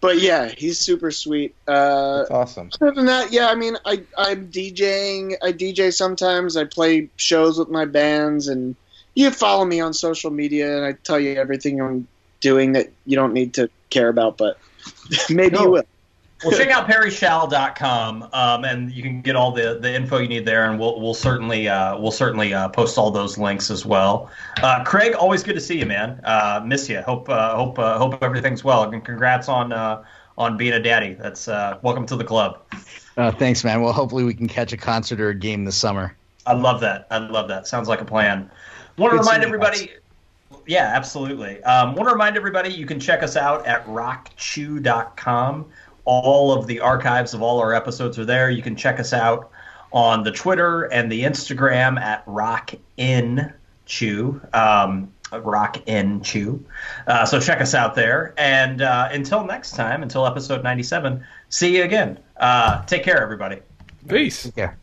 but yeah, he's super sweet. Uh, that's awesome. Other than that, yeah, I mean, I I'm DJing. I DJ sometimes. I play shows with my bands, and you follow me on social media, and I tell you everything I'm doing that you don't need to care about, but maybe No. you will. Well, check out perryshall.com, um, and you can get all the, the info you need there, and we'll we'll certainly uh, we'll certainly uh, post all those links as well. Uh, Craig, always good to see you, man. Uh, miss you. Hope uh, hope uh, hope everything's well, and congrats on uh, on being a daddy. That's uh, welcome to the club. Uh, thanks, man. Well, hopefully we can catch a concert or a game this summer. I love that. I love that. Sounds like a plan. Want to remind everybody. Yeah, absolutely. Um, want to remind everybody you can check us out at rockchew.com. All of the archives of all our episodes are there. You can check us out on the Twitter and the Instagram at rockinchew. Um, Rock in Chew. Uh, so check us out there. And uh, until next time, until episode 97, see you again. Uh, take care, everybody. Peace. Take care.